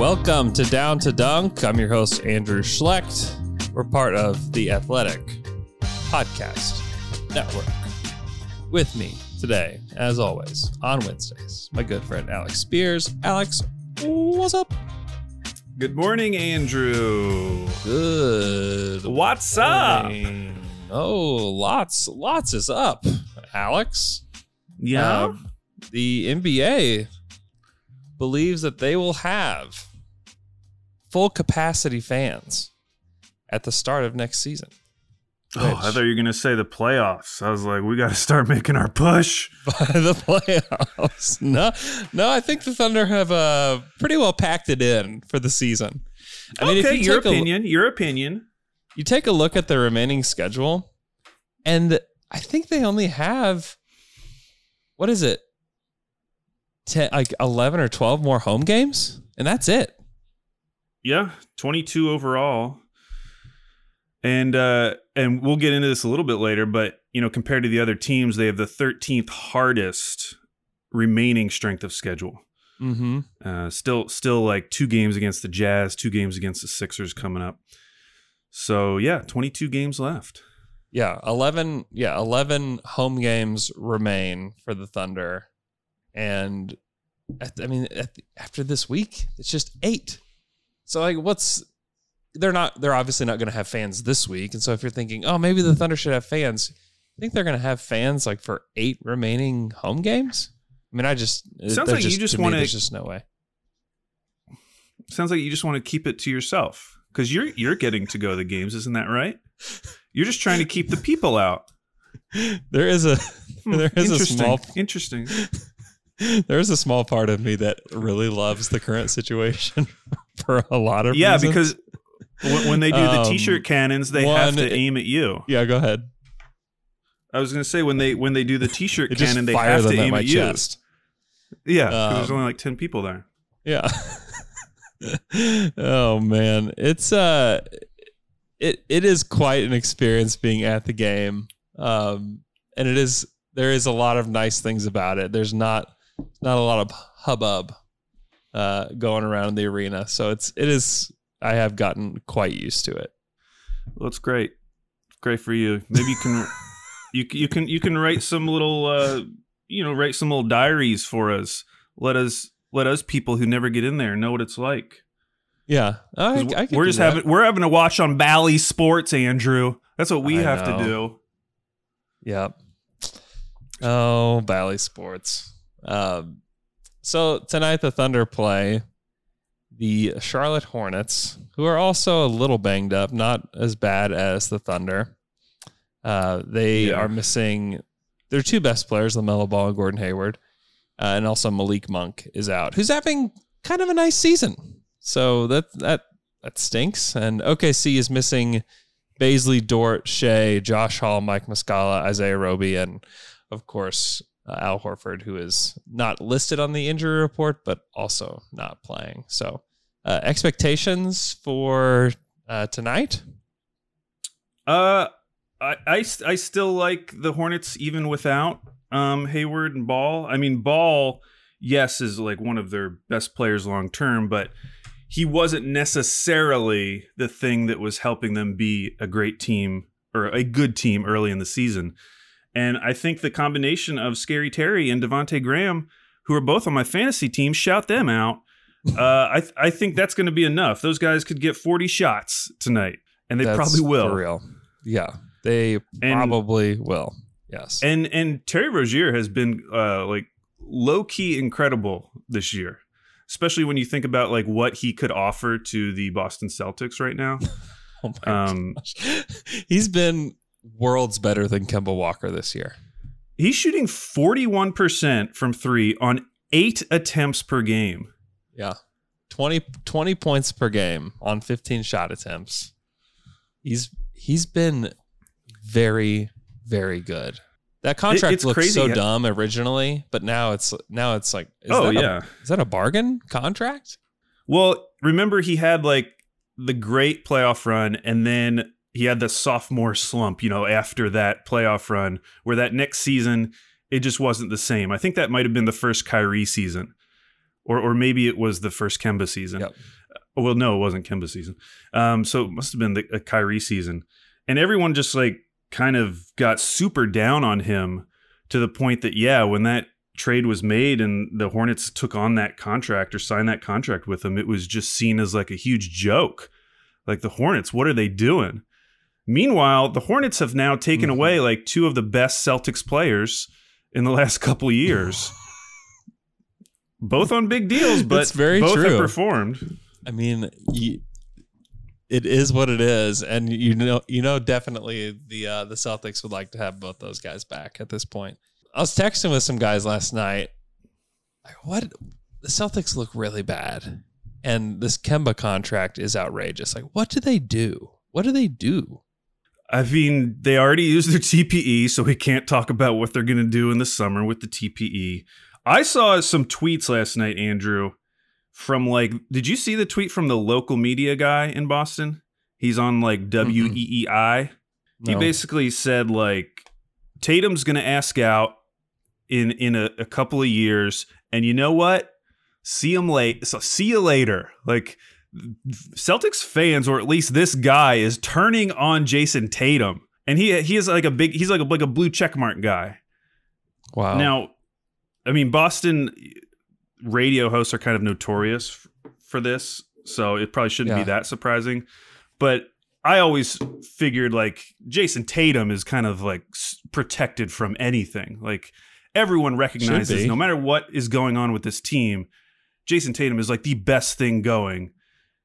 Welcome to Down to Dunk. I'm your host, Andrew Schlecht. We're part of the Athletic Podcast Network. With me today, as always, on Wednesdays, my good friend Alex Spears. Alex, what's up? Good morning, Andrew. Good. What's up? Oh, lots, lots is up, Alex. Yeah. Uh, the NBA believes that they will have full capacity fans at the start of next season. oh, I thought you were gonna say the playoffs. I was like, we got to start making our push. by the playoffs. No, no, I think the Thunder have uh, pretty well packed it in for the season. I mean, okay, if you your take a- opinion. your opinion. you take a look at the remaining schedule, and I think they only have what is it, 10, like eleven or twelve more home games, and that's it. Yeah, twenty-two overall. And uh, and we'll get into this a little bit later, but you know, compared to the other teams, they have the thirteenth hardest remaining strength of schedule. Mm-hmm. Uh, still, still like two games against the Jazz, two games against the Sixers coming up. So yeah, twenty-two games left. Yeah, eleven. Yeah, eleven home games remain for the Thunder, and I mean, at after this week, it's just eight. So like, what's they're not? They're obviously not going to have fans this week, and so if you're thinking, oh, maybe the Thunder should have fans, I think they're going to have fans like for eight remaining home games. I mean, I just Sounds like you just wanna- There's just no way. Sounds like you just want to keep it to yourself because you're you're getting to go to the games, isn't that right? You're just trying to keep the people out. There is a Hmm, there is a small Interesting. There's a small part of me that really loves the current situation for a lot of Yeah, reasons. because when, they do the Um, t-shirt cannons, they have one- to aim at you. yeah, go ahead. I was going to say when they when they do the t-shirt It just cannon, they fire have them to at aim my at you. chest. Yeah, 'cause there's Um, only like ten people there. Yeah. oh man, it's uh, it it is quite an experience being at the game. Um, and it is there is a lot of nice things about it. There's not not a lot of hubbub uh going around the arena, so it's it is. I have gotten quite used to it. Well, it's great. Great for you. Maybe you can you you can you can write some little uh you know write some little diaries for us. Let us let us people who never get in there know what it's like. Yeah, I, I we're just that. having we're having to watch on Bally Sports, Andrew. That's what we I have know. to do. Yep. Oh, Bally Sports. Um, so tonight the Thunder play the Charlotte Hornets, who are also a little banged up, not as bad as the Thunder. Uh, they Yeah. are missing their two best players, LaMelo Ball and Gordon Hayward, uh, and also Malik Monk is out, who's having kind of a nice season. So that that that stinks. And OKC is missing Bazley, Dort, Shai, Josh Hall, Mike Muscala, Isaiah Roby, and of course uh, Al Horford, who is not listed on the injury report, but also not playing. So, uh, expectations for uh, tonight? Uh, I, I, I still like the Hornets even without um Hayward and Ball. I mean, Ball, yes, is like one of their best players long term, but he wasn't necessarily the thing that was helping them be a great team or a good team early in the season. And I think the combination of Scary Terry and Devonte Graham, who are both on my fantasy team, shout them out. Uh, I th- I think that's going to be enough. Those guys could get 40 shots tonight, and they That's probably will. For real. Yeah, they And- probably will. Yes. And and Terry Rozier has been uh, like low key incredible this year, especially when you think about like what he could offer to the Boston Celtics right now. oh my Um, gosh. He's been worlds better than Kemba Walker this year. He's shooting 41% from three on eight attempts per game. Yeah. 20, 20 points per game on 15 shot attempts. He's he's been very, very good. That contract it's looked crazy. so dumb originally, but now it's now it's like is oh, that a- yeah. is that a bargain contract? Well, remember he had like the great playoff run and then he had the sophomore slump, you know, after that playoff run where that next season it just wasn't the same. I think that might have been the first Kyrie season. Or or maybe it was the first Kemba season. Yep. Uh, Well, no, it wasn't Kemba season. Um, so it must have been the a Kyrie season. And everyone just like kind of got super down on him to the point that yeah, when that trade was made and the Hornets took on that contract or signed that contract with him, it was just seen as like a huge joke. Like the Hornets, what are they doing? Meanwhile, the Hornets have now taken Mhm. away like two of the best Celtics players in the last couple of years. both on big deals, but It's very both true. have performed. I mean, you, it is what it is, and you know, you know, definitely the uh, the Celtics would like to have both those guys back at this point. I was texting with some guys last night. Like, what? The Celtics look really bad, and this Kemba contract is outrageous. Like, what do they do? What do they do? I mean, they already used their TPE, so we can't talk about what they're going to do in the summer with the TPE. I saw some tweets last night, Andrew, from like, did you see the tweet from the local media guy in Boston? He's on like WEEI. He basically said like Tatum's going to ask out in in a, a couple of years, and you know what? See him late. So see you later. Like Celtics fans, or at least this guy, is turning on Jayson Tatum, and he he is like a big. He's like a like a blue checkmark guy. wow. Now, I mean, Boston radio hosts are kind of notorious f- for this, so it probably shouldn't Yeah. be that surprising. But I always figured like Jayson Tatum is kind of like protected from anything. Like everyone recognizes, no matter what is going on with this team, Jayson Tatum is like the best thing going.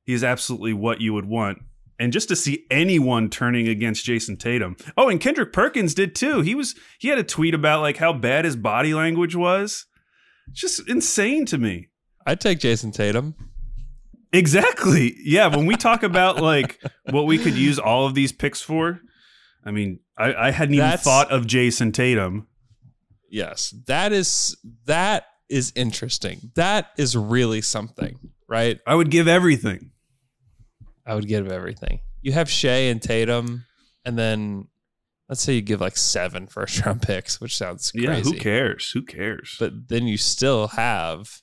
He is absolutely what you would want. And just to see anyone turning against Jayson Tatum. Oh, and Kendrick Perkins did too. He was he had a tweet about like how bad his body language was. Just insane to me. I'd take Jayson Tatum. Exactly. Yeah. When we talk about like what we could use all of these picks for, I mean, I, I hadn't even thought of Jayson Tatum. Yes, that is that is interesting. That is really something, right? I would give everything. I would give everything. You have Shai and Tatum, and then let's say you give like seven first round picks, which sounds crazy. Yeah. Who cares? Who cares? But then you still have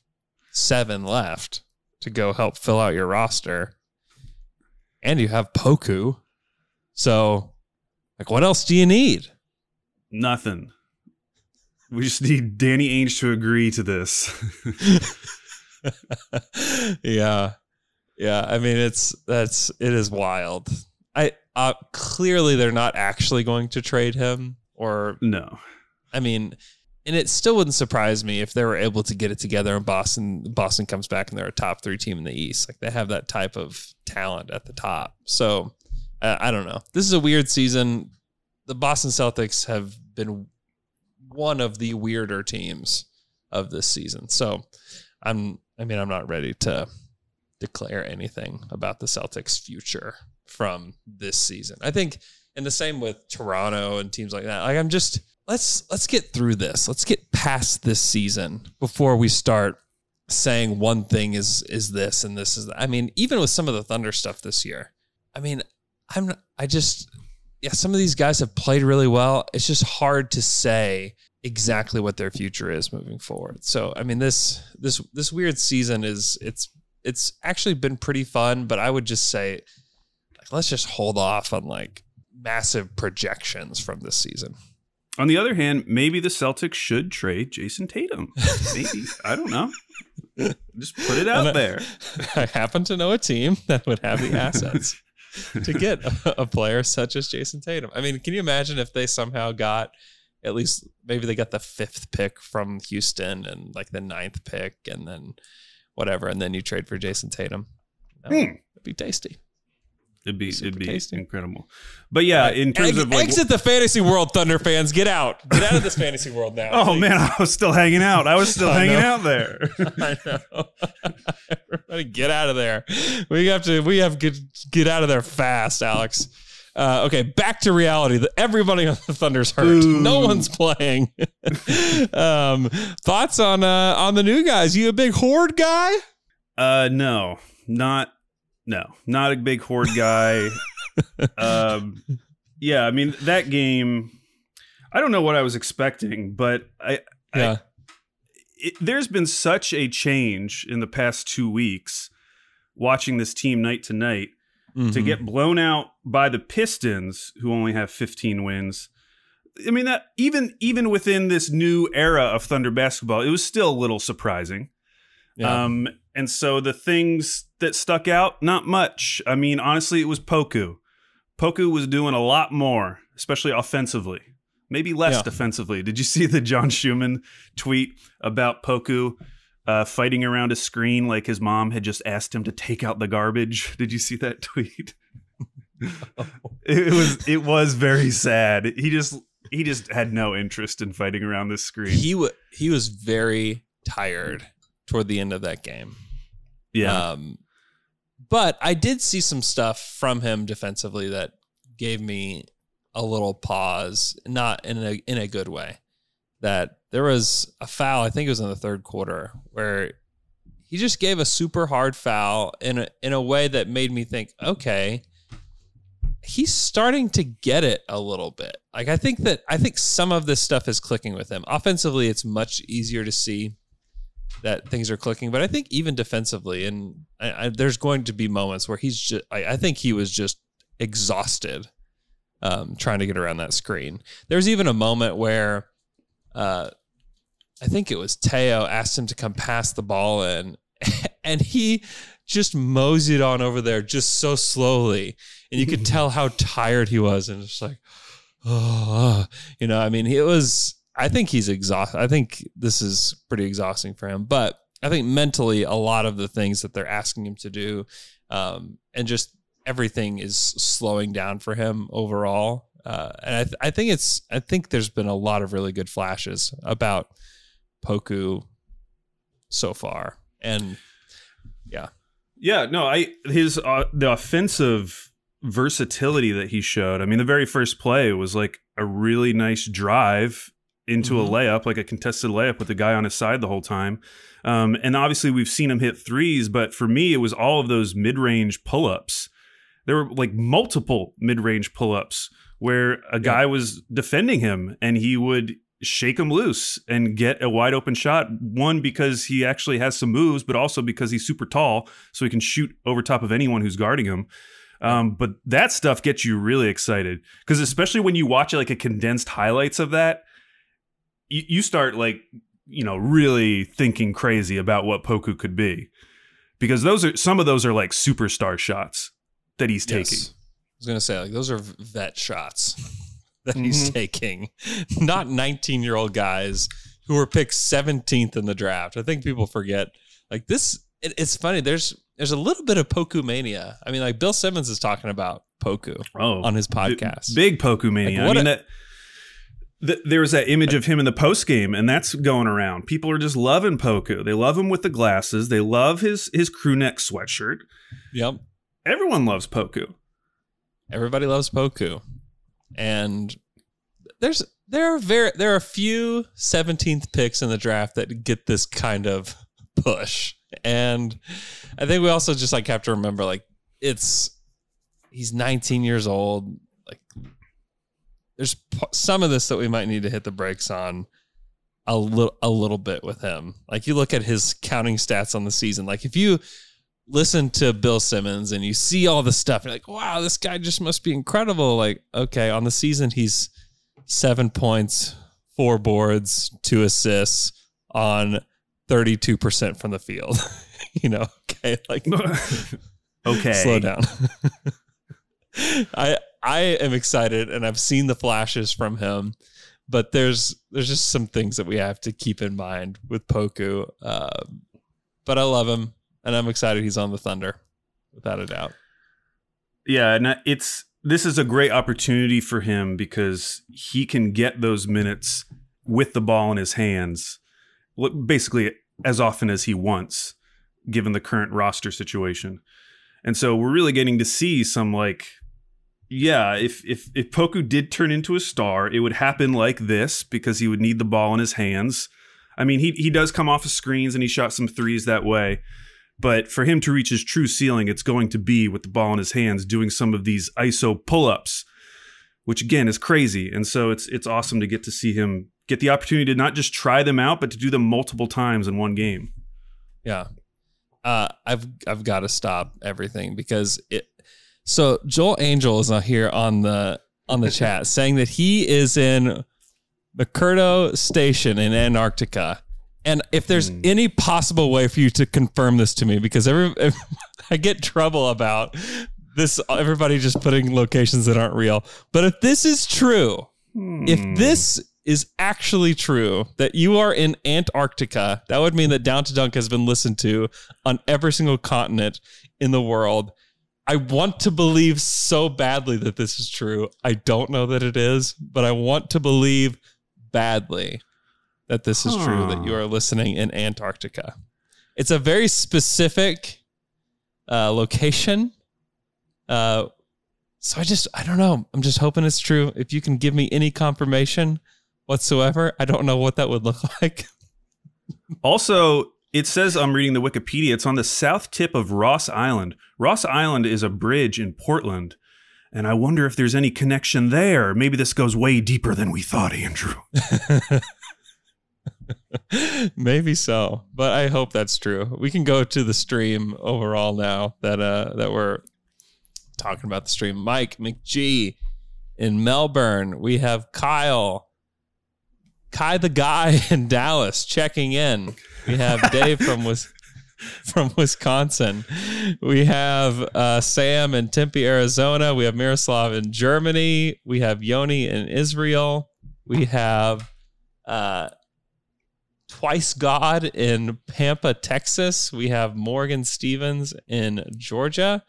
seven left to go help fill out your roster, and you have Poku. So, like, what else do you need? Nothing. We just need Danny Ainge to agree to this. yeah yeah i mean it's that's it is wild. I uh clearly they're not actually going to trade him or no. i mean and it still wouldn't surprise me if they were able to get it together and boston boston comes back and they're a top three team in the east. Like they have that type of talent at the top. So uh, i don't know. This is a weird season. The boston celtics have been one of the weirder teams of this season. So I'm I mean I'm not ready to declare anything about the Celtics future from this season. I think and the same with Toronto and teams like that. Like I'm just let's let's get through this. Let's get past this season before we start saying one thing is is this and this is that. I mean even with some of the Thunder stuff this year. I mean I'm I just yeah, some of these guys have played really well. It's just hard to say exactly what their future is moving forward. So, I mean, this this this weird season is it's it's actually been pretty fun, but I would just say like let's just hold off on like massive projections from this season. On the other hand, maybe the Celtics should trade Jayson Tatum. Maybe. I don't know. Just put it out I- there. I happen to know a team that would have the assets to get a, a player such as Jason Tatum. I mean, can you imagine if they somehow got at least maybe they got the fifth pick from Houston and like the ninth pick and then whatever, and then you trade for Jayson Tatum? No, Hmm. It'd be tasty. It'd be Super it'd be tasty. incredible. But yeah, in terms Ex- of like, exit the fantasy world, Thunder fans. Get out. Get out of this fantasy world now. oh please. man, I was still hanging out. I was still I hanging know. out there. I know. Everybody get out of there. We have to we have to get, get out of there fast, Alex. Uh, okay, back to reality. The, everybody on the Thunder's hurt. Boo. No one's playing. um, thoughts on uh, on the new guys? You a big horde guy? Uh, no, not no, not a big horde guy. um, yeah, I mean that game. I don't know what I was expecting, but I, Yeah. it, there's been such a change in the past two weeks watching this team night to night to Mhm. get blown out by the Pistons, who only have 15 wins. I mean that even even within this new era of Thunder basketball, it was still a little surprising. Yeah. Um, and so the things that stuck out, not much. I mean, honestly, it was Poku. Poku was doing a lot more, especially offensively. Maybe less Yeah. defensively. Did you see the John Schumann tweet about Poku uh, fighting around a screen like his mom had just asked him to take out the garbage? Did you see that tweet? it was it was very sad. He just he just had no interest in fighting around this screen. he w- he was very tired toward the end of that game. yeah. Um, but I did see some stuff from him defensively that gave me a little pause, not in a in a good way. That there was a foul, I think it was in the third quarter, where he just gave a super hard foul in a in a way that made me think, okay, he's starting to get it a little bit. Like I think that I think some of this stuff is clicking with him. Offensively, it's much easier to see that things are clicking, but I think even defensively, and I, I, there's going to be moments where he's just. I, I think he was just exhausted um, trying to get around that screen. There's even a moment where uh, I think it was Teo asked him to come pass the ball in, and he just moseyed on over there just so slowly, and you could tell how tired he was, and just like, oh, you know, I mean, it was. I think he's exhausted. I think this is pretty exhausting for him, but I think mentally, a lot of the things that they're asking him to do, um, and just everything is slowing down for him overall. Uh, and I, th- I think it's, I think there's been a lot of really good flashes about Poku so far, and Yeah, yeah. no, I his uh, the offensive versatility that he showed. I mean, the very first play was like a really nice drive into Mhm. a layup, like a contested layup with the guy on his side the whole time. Um, and obviously, we've seen him hit threes, but for me, it was all of those mid-range pull-ups. There were like multiple mid-range pull-ups where a guy was defending him, and he would shake him loose and get a wide open shot. One because he actually has some moves, but also because he's super tall, so he can shoot over top of anyone who's guarding him. Um, but that stuff gets you really excited because especially when you watch like a condensed highlights of that, you, you start like you know really thinking crazy about what Poku could be because those are some of those are like superstar shots that he's taking. Yes. I was gonna say like those are vet shots that he's Mhm. taking, not 19 year old guys who were picked 17th in the draft. I think people forget like this. It, it's funny. There's there's a little bit of Poku mania. I mean, like Bill Simmons is talking about Poku Oh, on his podcast. big Poku mania. Like, I mean a- that. th- there was that image of him in the post game, and that's going around. People are just loving Poku. They love him with the glasses. They love his his crew neck sweatshirt. Yep. Everyone loves Poku. Everybody loves Poku, and there's there are very there are a few 17th picks in the draft that get this kind of push, and I think we also just like have to remember like it's he's 19 years old. Like there's some of this that we might need to hit the brakes on a little a little bit with him. Like you look at his counting stats on the season. Like if you listen to Bill Simmons and you see all the stuff, you're like, wow, this guy just must be incredible. Like, okay, on the season he's seven points, four boards, two assists on 32% from the field. you know, okay, like okay, slow down. I I am excited and I've seen the flashes from him, but there's there's just some things that we have to keep in mind with Poku. Um, but I love him and I'm excited he's on the Thunder, without a doubt. Yeah, and it's this is a great opportunity for him because he can get those minutes with the ball in his hands, basically as often as he wants, given the current roster situation. And so we're really getting to see some like yeah, if if if Poku did turn into a star, it would happen like this because he would need the ball in his hands. I mean, he he does come off of screens and he shot some threes that way. But for him to reach his true ceiling, it's going to be with the ball in his hands doing some of these ISO pull-ups, which again is crazy. And so it's it's awesome to get to see him get the opportunity to not just try them out, but to do them multiple times in one game. Yeah. Uh, I've I've got to stop everything because it so Joel Angel is not here on the on the chat saying that he is in McMurdo Station in Antarctica. And if there's mm. any possible way for you to confirm this to me, because every, I get trouble about this, everybody just putting locations that aren't real. But if this is true, mm. if hmm. this is actually true that you are in Antarctica, that would mean that Down to Dunk has been listened to on every single continent in the world. I want to believe so badly that this is true. I don't know that it is, but I want to believe badly that this is huh. true that you are listening in Antarctica. It's a very specific uh, location. Uh, so I just, I don't know. I'm just hoping it's true. If you can give me any confirmation whatsoever, I don't know what that would look like. also, it says I'm reading the Wikipedia. It's on the south tip of Ross Island. Ross Island is a bridge in Portland. And I wonder if there's any connection there. Maybe this goes way deeper than we thought, Andrew. Maybe so, but I hope that's true. We can go to the stream overall now that uh that we're talking about the stream. Mike McGee in Melbourne. We have Kyle, Kai the guy in Dallas checking in. We have Dave from was from Wisconsin. We have uh, Sam in Tempe, Arizona. We have Miroslav in Germany. We have Yoni in Israel. We have uh, Twice God in Pampa, Texas. We have Morgan Stevens in Georgia.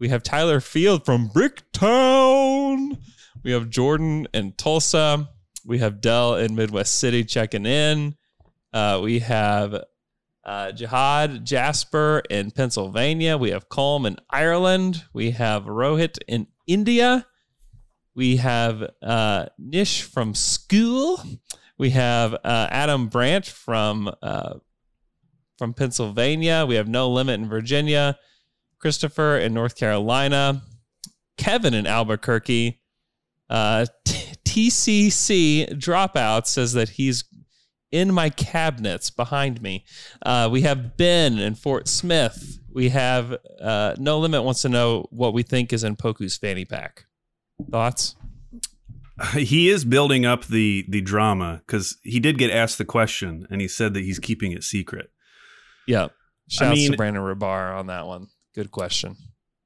We have Tyler Field from Bricktown. We have Jordan in Tulsa. We have Dell in Midwest City checking in. Uh, we have uh, Jihad Jasper in Pennsylvania. We have Colm in Ireland. We have Rohit in India. We have uh, Nish from school. We have uh, Adam Branch from uh, from Pennsylvania. We have No Limit in Virginia. Christopher in North Carolina. Kevin in Albuquerque. Uh, TCC Dropout says that he's in my cabinets behind me. Uh, we have Ben in Fort Smith. We have uh, No Limit wants to know what we think is in Poku's fanny pack. Thoughts? He is building up the the drama because he did get asked the question and he said that he's keeping it secret. Yeah. Shouts I mean, to Brandon Rahbar on that one. Good question.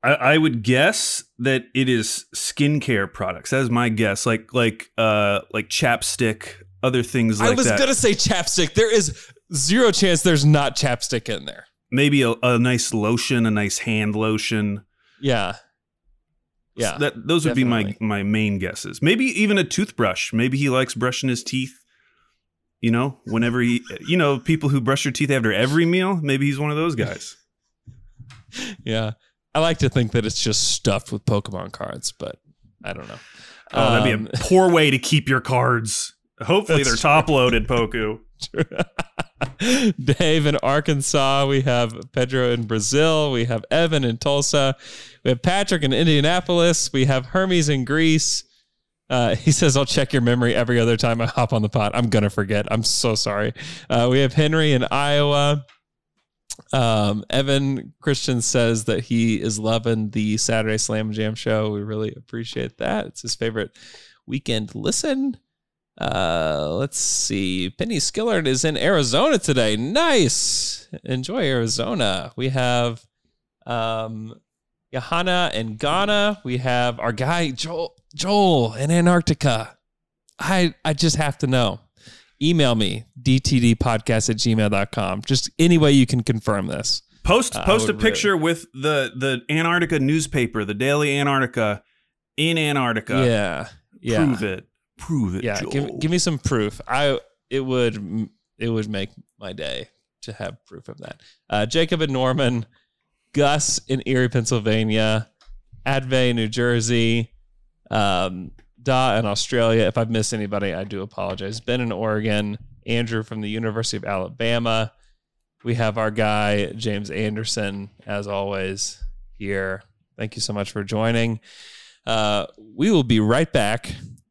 I, I, would guess that it is skincare products. That is my guess. Like like uh like chapstick, other things like that. I was that. gonna say chapstick. There is zero chance there's not chapstick in there. Maybe a, a nice lotion, a nice hand lotion. Yeah. Yeah. So that those would definitely. be my my main guesses. Maybe even a toothbrush. Maybe he likes brushing his teeth. You know, whenever he, you know, people who brush their teeth after every meal. Maybe he's one of those guys. yeah, I like to think that it's just stuffed with Pokemon cards, but I don't know. Oh, that'd be a um, poor way to keep your cards. Hopefully, they're top loaded, Poku. Dave in Arkansas. We have Pedro in Brazil. We have Evan in Tulsa. We have Patrick in Indianapolis. We have Hermes in Greece. Uh, he says, I'll check your memory every other time I hop on the pot. I'm going to forget. I'm so sorry. Uh, we have Henry in Iowa. Um, Evan Christian says that he is loving the Saturday Slam Jam show. We really appreciate that. It's his favorite weekend listen. Uh, let's see. Penny Skillard is in Arizona today. Nice. Enjoy Arizona. We have um Johanna and Ghana. We have our guy Joel Joel in Antarctica. I I just have to know. Email me, dtdpodcast at gmail.com. Just any way you can confirm this. Post I post a picture with the the Antarctica newspaper, the Daily Antarctica in Antarctica. yeah, yeah, Prove it. Prove it. yeah. Joel. Give, give me some proof. I it would it would make my day to have proof of that. Uh, Jacob and Norman, Gus in Erie, Pennsylvania, Advay, New Jersey, um, Da in Australia. If I've missed anybody, I do apologize. Ben in Oregon, Andrew from the University of Alabama. We have our guy James Anderson, as always, here. Thank you so much for joining. Uh, we will be right back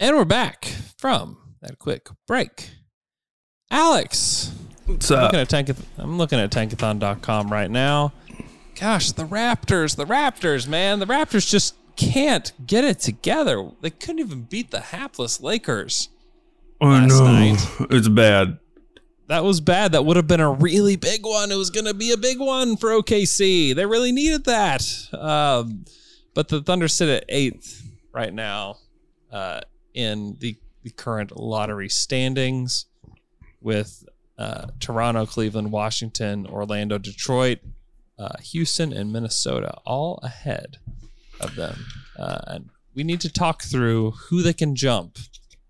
And we're back from that quick break. Alex, What's I'm up? looking at Tankath- I'm looking at tankathon.com right now. Gosh, the Raptors, the Raptors, man, the Raptors just can't get it together. They couldn't even beat the hapless Lakers. Oh no, night. it's bad. That was bad. That would have been a really big one. It was going to be a big one for OKC. They really needed that. Um, but the Thunder sit at eighth right now uh, in the, the current lottery standings with uh, Toronto, Cleveland, Washington, Orlando, Detroit, uh, Houston, and Minnesota all ahead of them. Uh, and we need to talk through who they can jump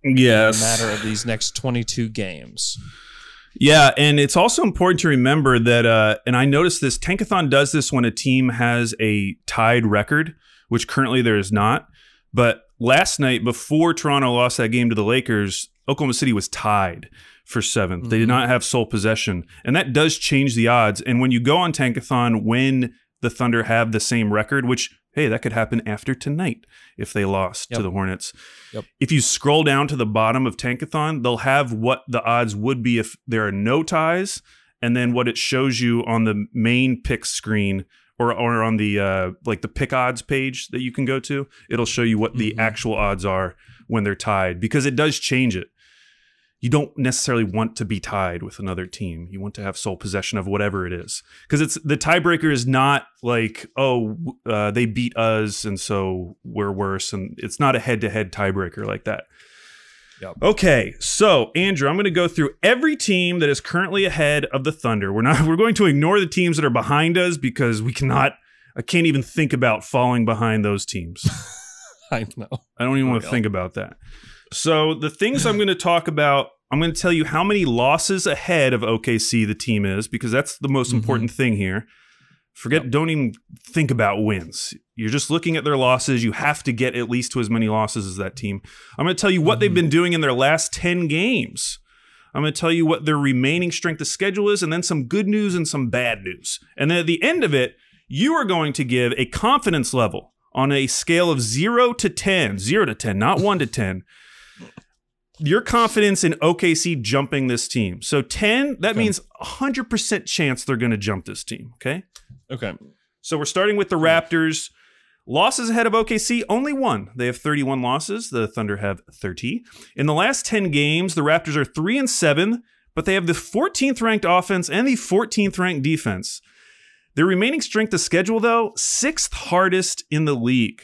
in the Yes. matter of these next 22 games. Yeah, and it's also important to remember that, uh, and I noticed this. Tankathon does this when a team has a tied record, which currently there is not. But last night, before Toronto lost that game to the Lakers, Oklahoma City was tied for 7th They did mm-hmm. not have sole possession, and that does change the odds. And when you go on Tankathon, when the Thunder have the same record, which hey, that could happen after tonight if they lost to the Hornets. Yep. If you scroll down to the bottom of Tankathon, they'll have what the odds would be if there are no ties, and then what it shows you on the main pick screen or or on the uh, like the pick odds page that you can go to. It'll show you what the actual odds are when they're tied because it does change it. You don't necessarily want to be tied with another team. You want to have sole possession of whatever it is because it's the tiebreaker is not like oh uh, they beat us and so we're worse and it's not a head-to-head tiebreaker like that. Yep. Okay, so Andrew, I'm going to go through every team that is currently ahead of the Thunder. We're not we're going to ignore the teams that are behind us because we cannot I can't even think about falling behind those teams. I know. I don't even want to think about that. So the things I'm going to talk about, I'm going to tell you how many losses ahead of OKC the team is because that's the most mm-hmm. important thing here. Forget, don't even think about wins. You're just looking at their losses. You have to get at least to as many losses as that team. I'm going to tell you what they've mm-hmm. been doing in their last 10 games. I'm going to tell you what their remaining strength of schedule is, and then some good news and some bad news. And then at the end of it, you are going to give a confidence level on a scale of zero to 10, zero to 10, not one to 10. Your confidence in OKC jumping this team. So 10, that means 100% chance they're going to jump this team. Okay. Okay. So we're starting with the Raptors. Losses ahead of OKC, only one. They have 31 losses. The Thunder have 30. In the last 10 games, the Raptors are 3 and 7, but they have the 14th ranked offense and the 14th ranked defense. Their remaining strength of schedule, though, sixth hardest in the league.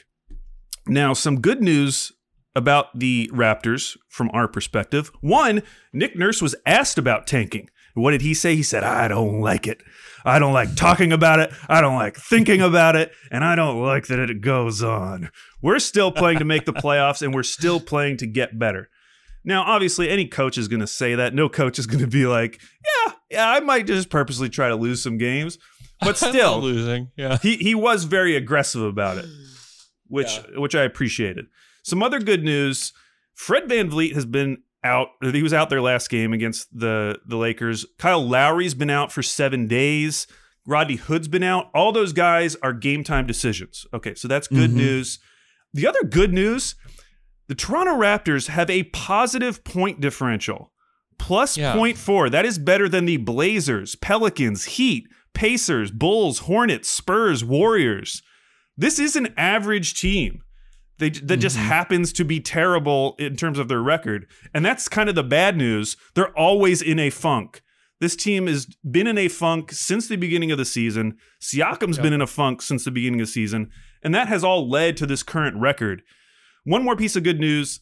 Now, some good news about the Raptors from our perspective. One, Nick Nurse was asked about tanking. What did he say? He said, I don't like it. I don't like talking about it. I don't like thinking about it. And I don't like that it goes on. We're still playing to make the playoffs and we're still playing to get better. Now, obviously, any coach is going to say that. No coach is going to be like, yeah, yeah, I might just purposely try to lose some games. but still, losing. Yeah. he he was very aggressive about it, which which I appreciated. Some other good news: Fred VanVleet has been out. He was out their last game against the the Lakers. Kyle Lowry's been out for seven days. Rodney Hood's been out. All those guys are game time decisions. Okay, so that's good mm-hmm. news. The other good news: the Toronto Raptors have a positive point differential. Plus Yeah. 0.4. That is better than the Blazers, Pelicans, Heat, Pacers, Bulls, Hornets, Spurs, Warriors. This is an average team. They, that just happens to be terrible in terms of their record. And that's kind of the bad news. They're always in a funk. This team has been in a funk since the beginning of the season. Siakam's been in a funk since the beginning of the season. And that has all led to this current record. One more piece of good news.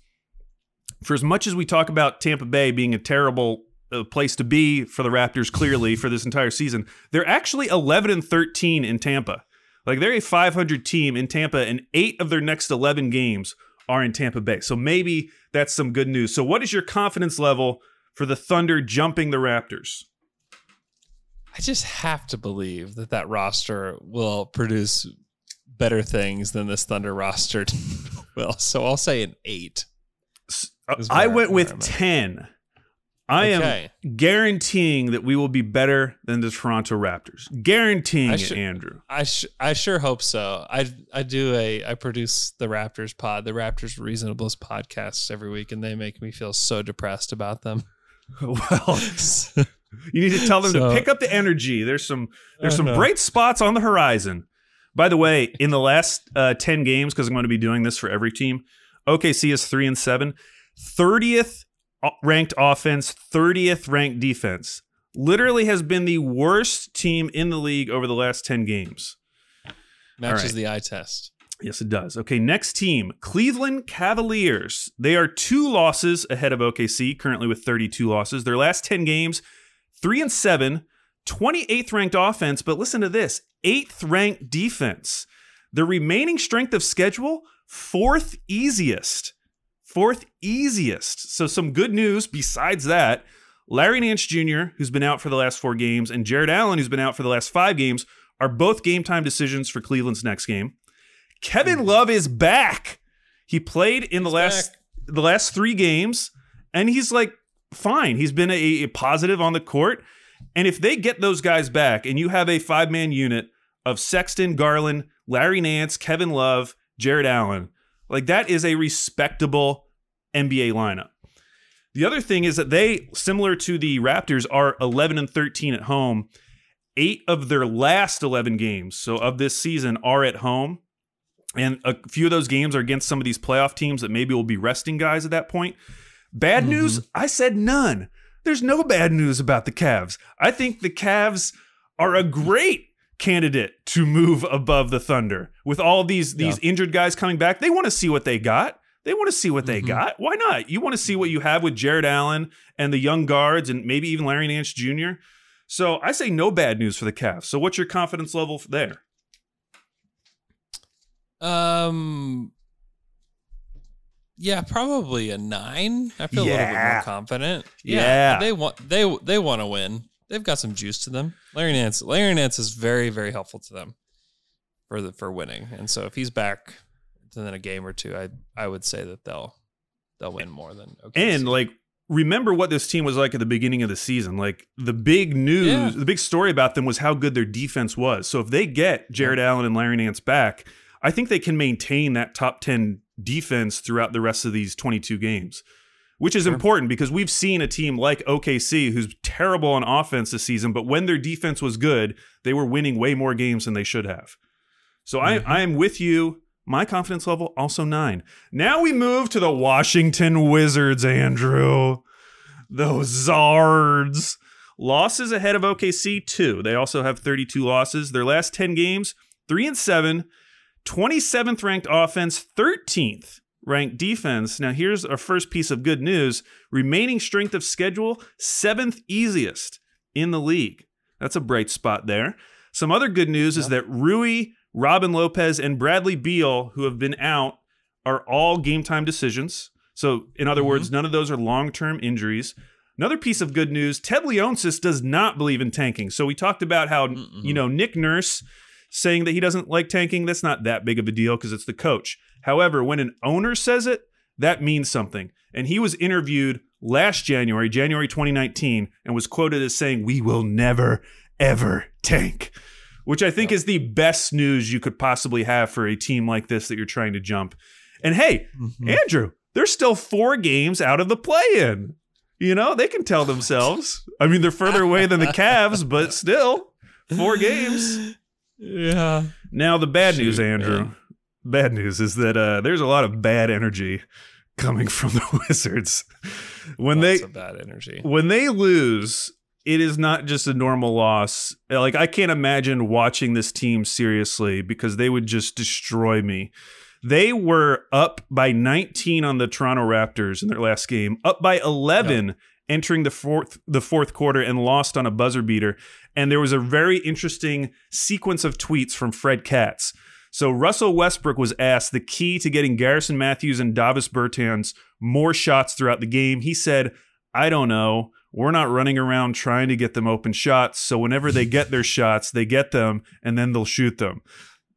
For as much as we talk about Tampa Bay being a terrible uh, place to be for the Raptors, clearly for this entire season, they're actually 11 and 13 in Tampa. Like they're a 500 team in Tampa, and eight of their next 11 games are in Tampa Bay. So maybe that's some good news. So, what is your confidence level for the Thunder jumping the Raptors? I just have to believe that that roster will produce better things than this Thunder roster will. So I'll say an eight. I went with I'm at. 10. I Okay. am guaranteeing that we will be better than the Toronto Raptors. Guaranteeing I it, Andrew. I sh- I sure hope so. I I do a I produce the Raptors pod, the Raptors Reasonables podcasts every week, and they make me feel so depressed about them. Well, you need to tell them So- to pick up the energy. There's some there's some know. bright spots on the horizon. By the way, in the last uh, 10 games, because I'm going to be doing this for every team, OKC is 3 and 7, 30th ranked offense, 30th ranked defense. Literally has been the worst team in the league over the last 10 games. Matches right. the eye test. Yes, it does. Okay, next team, Cleveland Cavaliers. They are two losses ahead of OKC, currently with 32 losses. Their last 10 games, 3 and 7, 28th ranked offense, but listen to this, 8th ranked defense. The remaining strength of schedule, fourth easiest. Fourth easiest. So some good news besides that. Larry Nance Jr., who's been out for the last 4 games, and Jarrett Allen, who's been out for the last 5 games, are both game time decisions for Cleveland's next game. Kevin hmm. Love is back. He played in the last the last three games, and he's like fine. He's been a, a positive on the court. And if they get those guys back, and you have a five man unit of Sexton, Garland, Larry Nance, Kevin Love, Jarrett Allen, like that is a respectable NBA lineup. The other thing is that they, similar to the Raptors, are 11 and 13 at home. Eight of their last 11 games, so of this season, are at home. And a few of those games are against some of these playoff teams that maybe will be resting guys at that point. Bad mm-hmm. news, I said none. There's no bad news about the Cavs. I think the Cavs are a great candidate to move above the Thunder. With all these these injured guys coming back, they want to see what they got. They want to see what they got. Why not? You want to see what you have with Jarrett Allen and the young guards and maybe even Larry Nance Jr. So I say no bad news for the Cavs. So what's your confidence level there? Um. Yeah, probably a nine. I feel a little bit more confident. Yeah. they want they they want to win. They've got some juice to them. Larry Nance, Larry Nance is very very helpful to them for the for winning. And so if he's back within a game or two, I I would say that they'll they'll win more than OKC. And like remember what this team was like at the beginning of the season. Like the big news, Yeah. the big story about them was how good their defense was. So if they get Jarrett Allen and Larry Nance back, I think they can maintain that top 10 defense throughout the rest of these 22 games. Which is important because we've seen a team like OKC who's terrible on offense this season, but when their defense was good, they were winning way more games than they should have. So I, mm-hmm. I am with you. My confidence level also nine. Now we move to the Washington Wizards, Andrew. Those Zards. Losses ahead of OKC, two. They also have 32 losses. Their last 10 games, three and seven, 27th ranked offense, 13th ranked defense. Now, here's our first piece of good news remaining strength of schedule, seventh easiest in the league. That's a bright spot there. Some other good news is that Rui, Robin Lopez, and Bradley Beal, who have been out, are all game time decisions. So, in other mm-hmm. words, none of those are long term injuries. Another piece of good news: Ted Leonsis does not believe in tanking. So we talked about how you know Nick Nurse saying that he doesn't like tanking. That's not that big of a deal because it's the coach. However, when an owner says it, that means something. And he was interviewed last January, January 2019, and was quoted as saying, "We will never ever tank." Which I think is the best news you could possibly have for a team like this that you're trying to jump. And hey, Andrew, they're still four games out of the play-in. You know, they can tell themselves. I mean, they're further away than the Cavs, but still, four games. Yeah. Now, the bad news, Andrew, man. bad news is that uh, there's a lot of bad energy coming from the Wizards. When Lots they bad energy. when they lose, it is not just a normal loss. Like I can't imagine watching this team seriously because they would just destroy me. They were up by 19 on the Toronto Raptors in their last game, up by 11 entering the fourth the fourth quarter and lost on a buzzer beater. And there was a very interesting sequence of tweets from Fred Katz. So Russell Westbrook was asked the key to getting Garrison Matthews and Davis Bertans more shots throughout the game. He said, "I don't know. We're not running around trying to get them open shots. So whenever they get their shots, they get them and then they'll shoot them."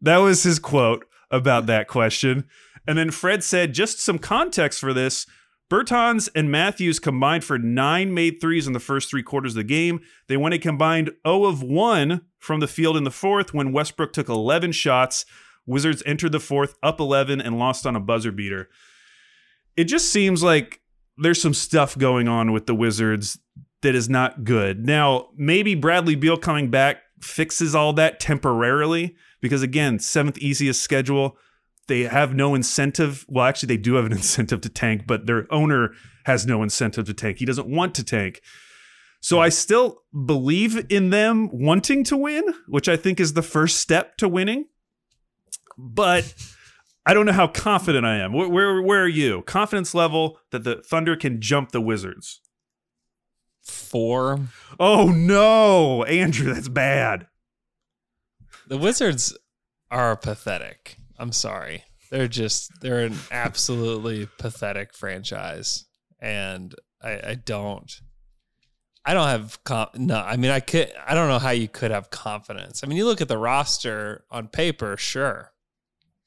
That was his quote about that question. And then Fred said, just some context for this. Bertans and Matthews combined for nine made threes in the first three quarters of the game. They went a combined 0 of 1 from the field in the fourth when Westbrook took 11 shots. Wizards entered the fourth up 11 and lost on a buzzer beater. It just seems like there's some stuff going on with the Wizards that is not good. Now, maybe Bradley Beal coming back fixes all that temporarily because, again, seventh easiest schedule they have no incentive. Well, actually, they do have an incentive to tank, but their owner has no incentive to tank. He doesn't want to tank. So I still believe in them wanting to win, which I think is the first step to winning. But I don't know how confident I am. Where, where, where are you? Confidence level that the Thunder can jump the Wizards. Four. Oh no, Andrew, that's bad. The Wizards are pathetic. I'm sorry. They're just they're an absolutely pathetic franchise, and I, I don't. I don't have com- no. I mean, I could. I don't know how you could have confidence. I mean, you look at the roster on paper. Sure,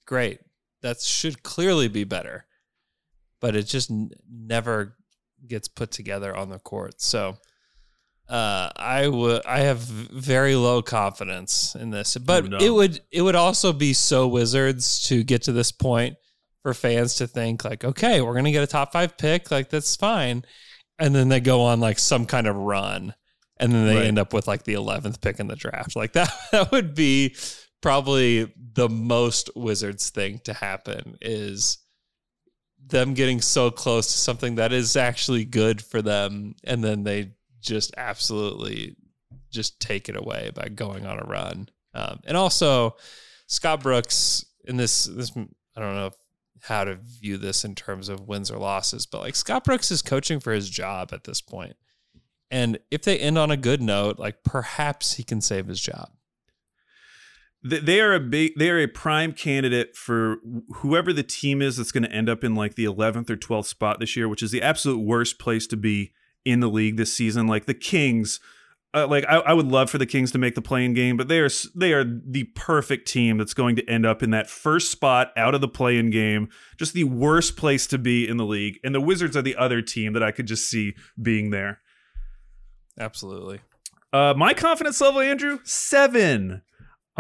great. That should clearly be better, but it just n- never gets put together on the court. So, uh, I would. I have very low confidence in this, but no. it would. It would also be so Wizards to get to this point for fans to think like, okay, we're gonna get a top five pick. Like that's fine and then they go on like some kind of run and then they Right. end up with like the 11th pick in the draft like that that would be probably the most wizards thing to happen is them getting so close to something that is actually good for them and then they just absolutely just take it away by going on a run um, and also scott brooks in this this i don't know how to view this in terms of wins or losses, but like Scott Brooks is coaching for his job at this point. And if they end on a good note, like perhaps he can save his job. Th- They are a big, they are a prime candidate for whoever the team is that's going to end up in like the 11th or 12th spot this year, which is the absolute worst place to be in the league this season. Like the Kings, uh, like I, I would love for the Kings to make the play-in game, but they are they are the perfect team that's going to end up in that first spot out of the play-in game. Just the worst place to be in the league, and the Wizards are the other team that I could just see being there. Absolutely. Uh, my confidence level, Andrew, seven.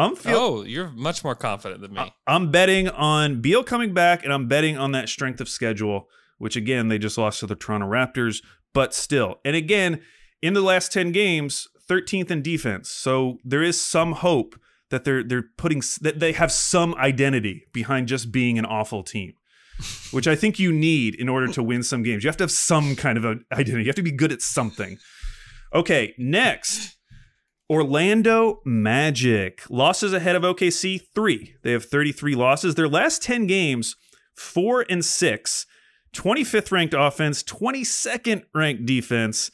I'm feeling. oh, you're much more confident than me. I- I'm betting on Beal coming back, and I'm betting on that strength of schedule, which again they just lost to the Toronto Raptors, but still. And again, in the last ten games, 13th in defense, so there is some hope that they're they're putting that they have some identity behind just being an awful team. Which I think you need in order to win some games. You have to have some kind of an identity. You have to be good at something. Okay, next. Orlando Magic. Losses ahead of OKC, three. They have 33 losses. Their last 10 games, four and six. 25th ranked offense, 22nd ranked defense.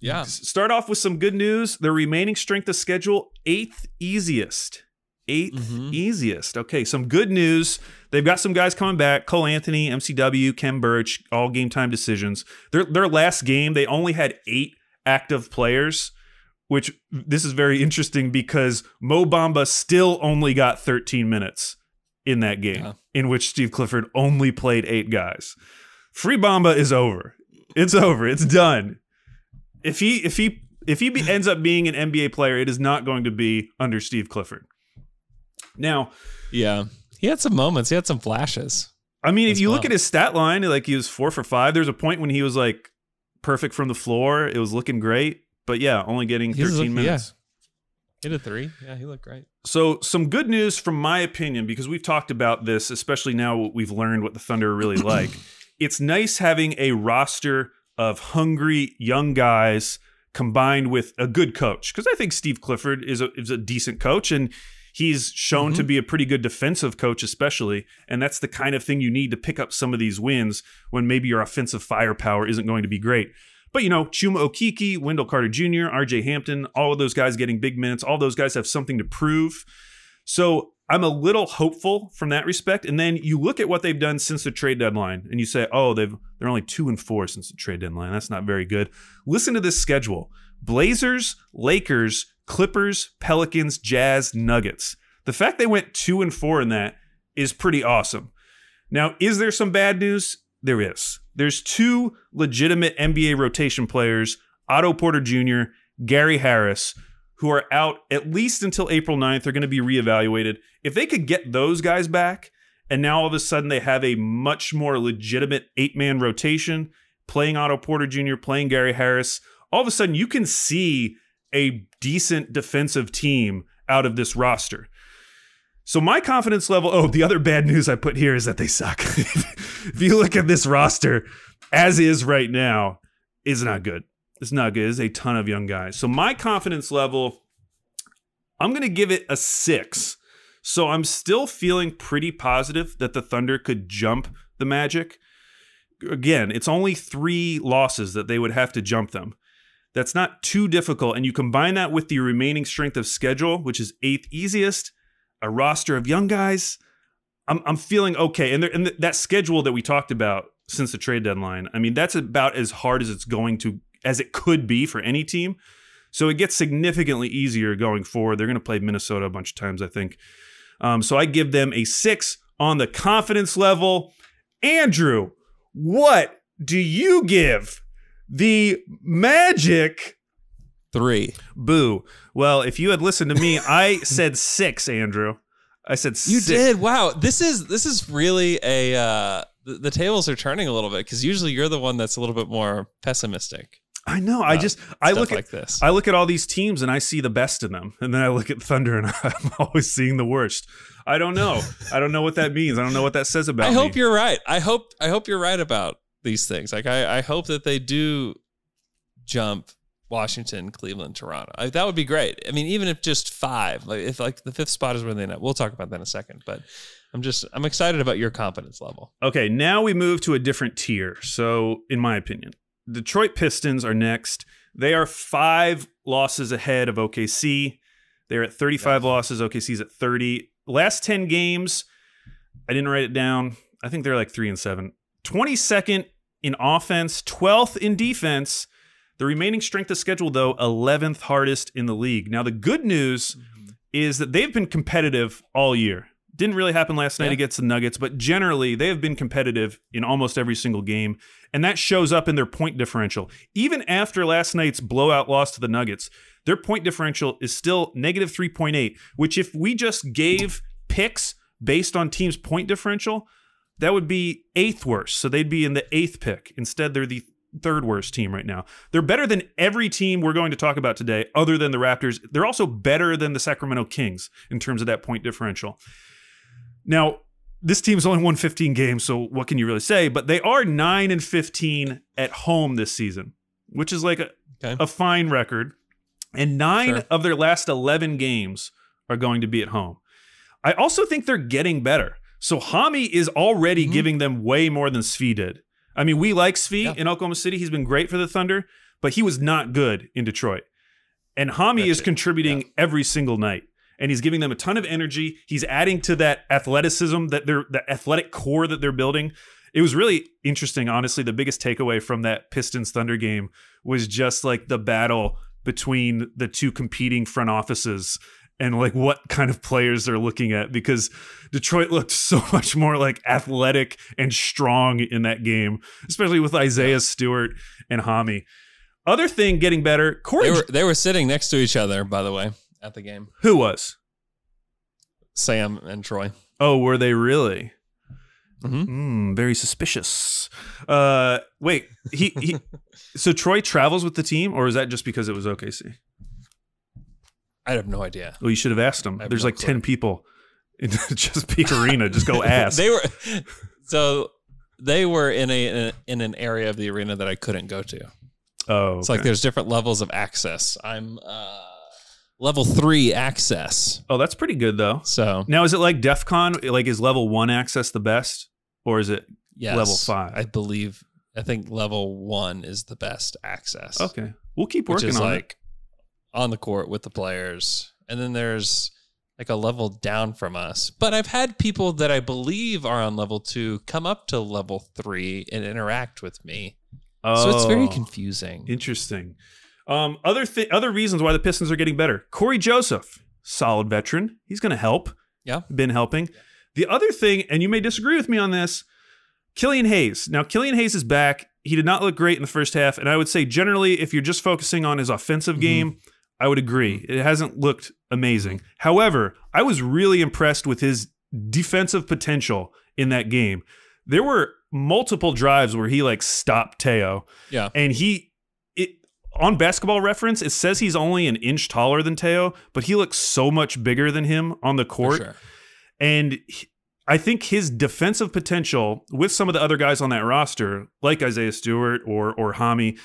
yeah. Start off with some good news. Their remaining strength of schedule, eighth easiest 8th Mhm. easiest. Okay, some good news. They've got some guys coming back. Cole Anthony, MCW, Khem Birch, all game time decisions. Their their last game, they only had eight active players, which this is very interesting because Mo Bamba still only got 13 minutes in that game, Yeah. in which Steve Clifford only played eight guys. Free Bamba is over. It's over. It's done. If he if he if he be, ends up being an NBA player, it is not going to be under Steve Clifford. Now, Yeah. He had some moments. He had some flashes. I mean, if you look at his stat line, like he was four for five. There's a point when he was like perfect from the floor. It was looking great, but yeah, only getting He was 13 looking- yeah. minutes. Hit a three. Yeah, he looked great. So, some good news from my opinion, because we've talked about this, especially now we've learned what the Thunder are really like. It's nice having a roster of hungry young guys combined with a good coach. Because I think Steve Clifford is a, is a decent coach and he's shown to mm-hmm. be a pretty good defensive coach, especially. And that's the kind of thing you need to pick up some of these wins when maybe your offensive firepower isn't going to be great. But you know, Chuma Okeke, Wendell Carter Jr., RJ Hampton, all of those guys getting big minutes, all those guys have something to prove. So I'm a little hopeful from that respect. And then you look at what they've done since the trade deadline, and you say, oh, they've they're only two and four since the trade deadline. That's not very good. Listen to this schedule: Blazers, Lakers, Clippers, Pelicans, Jazz, Nuggets. The fact they went two and four in that is pretty awesome. Now, is there some bad news? There is. There's two legitimate NBA rotation players, Otto Porter Jr., Gary Harris, who are out at least until April 9th. They're going to be reevaluated. If they could get those guys back, and now all of a sudden they have a much more legitimate eight man rotation, playing Otto Porter Jr., playing Gary Harris, all of a sudden you can see a decent defensive team out of this roster. So my confidence level. Oh, the other bad news I put here is that they suck. if you look at this roster as is right now, is not good. It's not good. It's a ton of young guys. So my confidence level, I'm to give it a six. So I'm still feeling pretty positive that the Thunder could jump the Magic. Again, it's only three losses that they would have to jump them. That's not too difficult. And you combine that with the remaining strength of schedule, which is eighth easiest, a roster of young guys. I'm, I'm feeling okay. And, there, and th- that schedule that we talked about since the trade deadline, I mean, that's about as hard as it's going to, as it could be for any team. So it gets significantly easier going forward. They're going to play Minnesota a bunch of times, I think. Um, so I give them a six on the confidence level. Andrew, what do you give the Magic? Three. Boo. Well, if you had listened to me, I said six, Andrew. I said You six. did. Wow. This is this is really a uh the, the tables are turning a little bit because usually you're the one that's a little bit more pessimistic. I know. I just I stuff look at like this. I look at all these teams and I see the best in them, and then I look at Thunder and I'm always seeing the worst. I don't know. I don't know what that means. I don't know what that says about I me. hope you're right. I hope I hope you're right about these things. Like I, I hope that they do jump Washington, Cleveland, Toronto. I, that would be great. I mean, even if just five, like if like the fifth spot is where they end up. We'll talk about that in a second. But I'm just I'm excited about your confidence level. Okay, now we move to a different tier. So, in my opinion, Detroit Pistons are next. They are five losses ahead of OKC. They're at 35 losses. OKC's at 30. Last 10 games, I didn't write it down. I think they're like three and seven. 22nd in offense, 12th in defense. The remaining strength of schedule, though, 11th hardest in the league. Now, the good news mm-hmm. is that they've been competitive all year. Didn't really happen last night Yeah. against the Nuggets, but generally they have been competitive in almost every single game. And that shows up in their point differential. Even after last night's blowout loss to the Nuggets, their point differential is still negative 3.8, which if we just gave picks based on teams' point differential, that would be eighth worst. So they'd be in the eighth pick. Instead, they're the third worst team right now. They're better than every team we're going to talk about today, other than the Raptors. They're also better than the Sacramento Kings in terms of that point differential. Now, this team's only won 15 games, so what can you really say? But they are 9 and 15 at home this season, which is like a, Okay. a fine record. And nine Sure. of their last 11 games are going to be at home. I also think they're getting better. So Hami is already mm-hmm. giving them way more than Svi did. I mean, we like Svi Yeah. in Oklahoma City. He's been great for the Thunder, but he was not good in Detroit. And Hami That's is it. contributing every single night. and he's giving them a ton of energy. He's adding to that athleticism that they're the athletic core that they're building. It was really interesting, honestly. The biggest takeaway from that Pistons Thunder game was just like the battle between the two competing front offices and like what kind of players they're looking at because Detroit looked so much more like athletic and strong in that game, especially with Isaiah Stewart and Hami. Other thing getting better, Cory. They were they were sitting next to each other, by the way, at the game. who was? Sam and Troy. Oh, were they really? Mhm. Mm, very suspicious. Uh, wait, he, he so Troy travels with the team, or is that just because it was OKC? I have no idea. Well, you should have asked them. Have There's no like clue. ten people in Chesapeake Arena. Just go ask. they were so they were in a, in an area of the arena that I couldn't go to. oh, It's like there's different levels of access. I'm uh, level three access. oh, that's pretty good though. So Now, is it like DEF CON? Like, is level one access the best, or is it yes, Level five. I believe. I think level one is the best access. okay? We'll keep working on it. On the court with the players. And then there's like a level down from us. But I've had people that I believe are on level two come up to level three and interact with me. Oh, So it's very Oh. confusing. Interesting. Um, other th- other reasons why the Pistons are getting better. Cory Joseph, solid veteran. He's going to help. Yeah. Been helping. The other thing, and you may disagree with me on this, Killian Hayes. Now, Killian Hayes is back. He did not look great in the first half. And I would say, generally, if you're just focusing on his offensive game, I would agree. Mm-hmm. It hasn't looked amazing. However, I was really impressed with his defensive potential in that game. There were multiple drives where he like stopped Teo yeah. and he it on basketball reference it says he's only an inch taller than Teo, but he looks so much bigger than him on the court. sure. And he- I think his defensive potential with some of the other guys on that roster, like Isaiah Stewart or or Hami,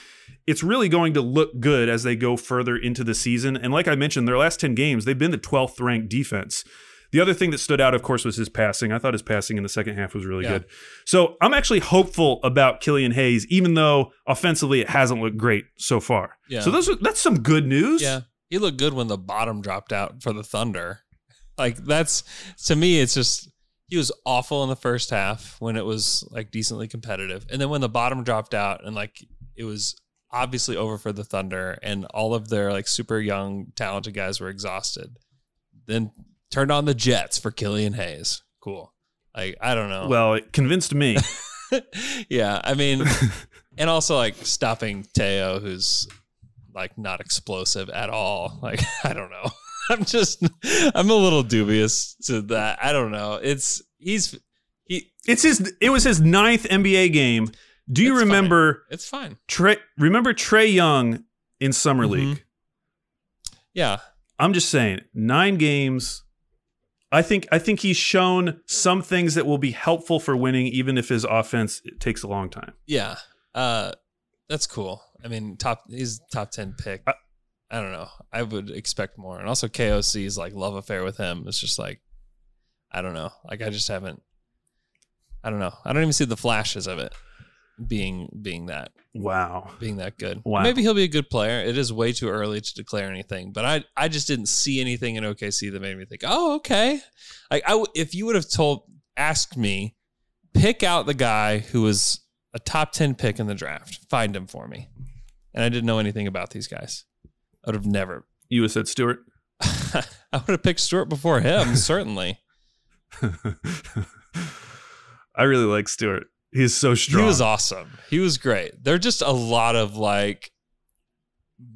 it's really going to look good as they go further into the season. And like I mentioned, their last 10 games, they've been the 12th ranked defense. The other thing that stood out, of course, was his passing. I thought his passing in the second half was really Yeah. good. So I'm actually hopeful about Killian Hayes, even though offensively it hasn't looked great so far. Yeah. So those are, that's some good news. Yeah. He looked good when the bottom dropped out for the Thunder. Like that's to me, it's just he was awful in the first half when it was like decently competitive. And then when the bottom dropped out and like it was obviously over for the Thunder and all of their like super young, talented guys were exhausted. Then turned on the Jets for Killian Hayes. Cool. Like, I don't know. Well, it convinced me. yeah, I mean, and also like stopping Teo, who's like not explosive at all. Like, I don't know. I'm just, I'm a little dubious to that. I don't know. It's he's he. it's his. It was his ninth NBA game. Do you It's fine. remember It's fine. Trey? Remember Trae Young in summer Mhm. league? Yeah, I'm just saying, nine games. I think I think he's shown some things that will be helpful for winning, even if his offense takes a long time. yeah. Uh, that's cool. I mean, top. He's top ten pick. I- I don't know. I would expect more. And also KOC's like love affair with him. It's just like, I don't know. Like I just haven't. I don't know. I don't even see the flashes of it being being that Wow. being that good. Wow. Maybe he'll be a good player. It is way too early to declare anything, but I I just didn't see anything in OKC that made me think, oh okay. Like I w- if you would have told asked me, pick out the guy who was a top ten pick in the draft, find him for me, and I didn't know anything about these guys. I would have never. You would have said Stewart. I would have picked Stewart before him, certainly. I really like Stewart. He's so strong. He was awesome. He was great. There are just a lot of like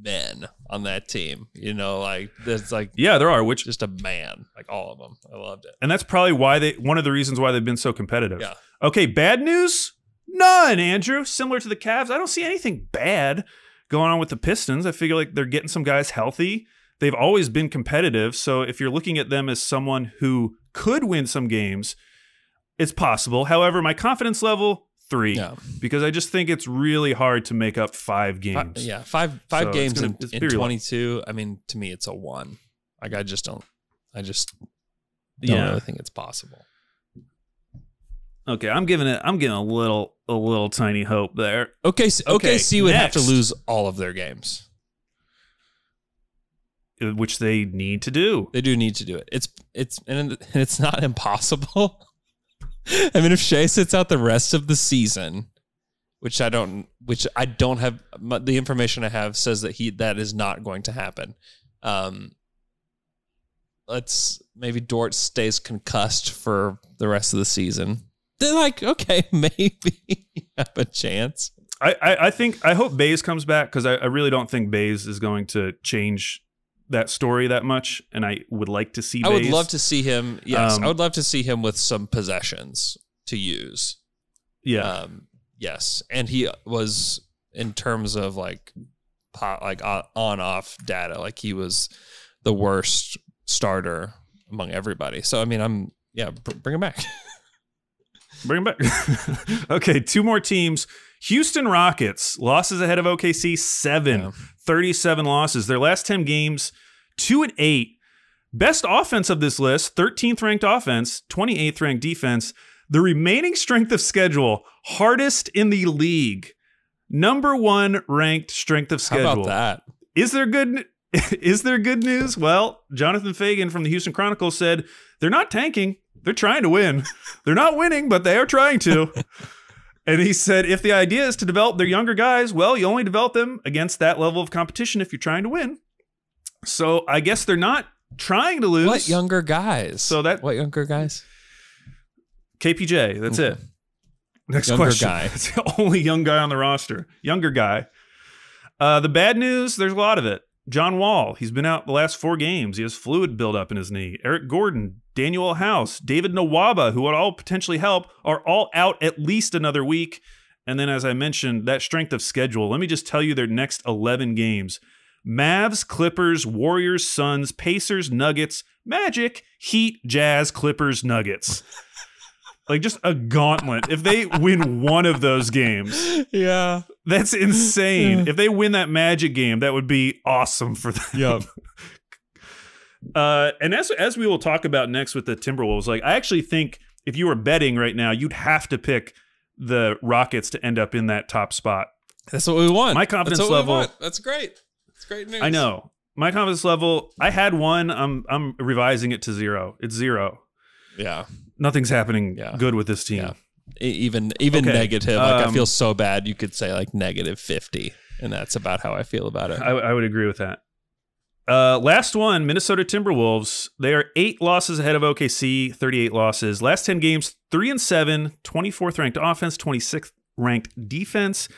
men on that team. You know, like there's like yeah, there are. Which just a man, like all of them. I loved it. and that's probably why they one of the reasons why they've been so competitive. Yeah. Okay, bad news? None, Andrew. Similar to the Cavs, I don't see anything bad going on with the Pistons. I figure like they're getting some guys healthy. They've always been competitive, so if you're looking at them as someone who could win some games, it's possible. However, my confidence level 3 Yeah. because I just think it's really hard to make up 5 Fi- games. yeah, five five So games gonna- in, in 22. I mean, to me, it's a one. Like I just don't. I just don't Yeah. really think it's possible. Okay, I'm giving it I'm giving a little a little tiny hope there. Okay, so Okay, OKC would have to lose all of their games. uh, which they need to do. They do need to do it. It's it's and it's not impossible. I mean, if Shai sits out the rest of the season, which I don't, which I don't have, the information I have says that he that is not going to happen. Um, let's maybe Dort stays concussed for the rest of the season. They're like, okay, maybe have a chance. I, I, I think I hope Bays comes back because I, I really don't think Bays is going to change that story that much, and I would like to see. I would love to see him. Yes, Um, I would love to see him with some possessions to use. Yeah, Um, yes, and he was in terms of like po- like on off data, like he was the worst starter among everybody. So I mean, I'm yeah, br- bring him back. bring him back. okay, two more teams. Houston Rockets losses ahead of OKC seven. Yeah. 37 losses. Their last 10 games, 2 and 8. Best offense of this list, 13th ranked offense, 28th ranked defense. The remaining strength of schedule, hardest in the league. Number 1 ranked strength of schedule. How about that? Is there good is there good news? Well, Jonathan Feigen from the Houston Chronicle said they're not tanking. They're trying to win. They're not winning, but they are trying to. and he said if the idea is to develop their younger guys, well, you only develop them against that level of competition if you're trying to win. So I guess they're not trying to lose. What younger guys? So that- what younger guys? KPJ, that's it. Next question. Younger question. guy. It's the only young guy on the roster. Younger guy. Uh, the bad news, there's a lot of it. John Wall, he's been out the last four games. He has fluid buildup in his knee. Eric Gordon, Danuel House, David Nwaba, who would all potentially help, are all out at least another week. And then, as I mentioned, that strength of schedule. Let me just tell you their next 11 games Mavs, Clippers, Warriors, Suns, Pacers, Nuggets, Magic, Heat, Jazz, Clippers, Nuggets. Like just a gauntlet. If they win one of those games, Yeah. that's insane. If they win that Magic game, that would be awesome for them. Yep. Uh, and as as we will talk about next with the Timberwolves, like I actually think if you were betting right now, you'd have to pick the Rockets to end up in that top spot. That's what we want. My confidence That's level- That's great. That's great news. I know my confidence level. I had one. I'm I'm revising it to zero. It's zero. Yeah. Nothing's happening Yeah. good with this team. Yeah. Even even Okay, negative. Like I um, feel so bad. You could say like negative fifty, and that's about how I feel about it. I, I would agree with that. Uh, last one, Minnesota Timberwolves. They are eight losses ahead of OKC, 38 losses. Last 10 games, three and seven, 24th ranked offense, 26th ranked defense,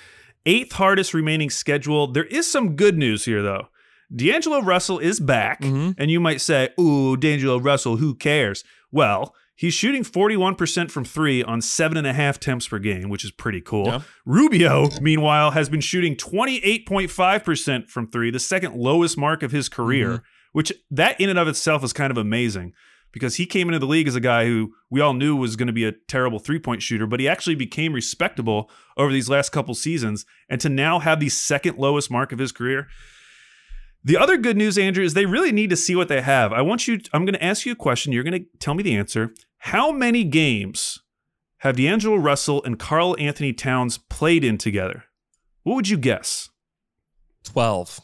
eighth hardest remaining schedule. There is some good news here, though. D'Angelo Russell is back, Mhm. and you might say, Ooh, D'Angelo Russell, who cares? Well, he's shooting 41% from three on seven and a half temps per game, which is pretty cool. Yeah. Rubio, meanwhile, has been shooting 28.5% from three, the second lowest mark of his career, Mm-hmm. which that in and of itself is kind of amazing because he came into the league as a guy who we all knew was going to be a terrible three point shooter, but he actually became respectable over these last couple seasons. And to now have the second lowest mark of his career. The other good news, Andrew, is they really need to see what they have. I want you, I'm going to ask you a question. You're going to tell me the answer. How many games have D'Angelo Russell and Karl-Anthony Towns played in together? What would you guess? Twelve.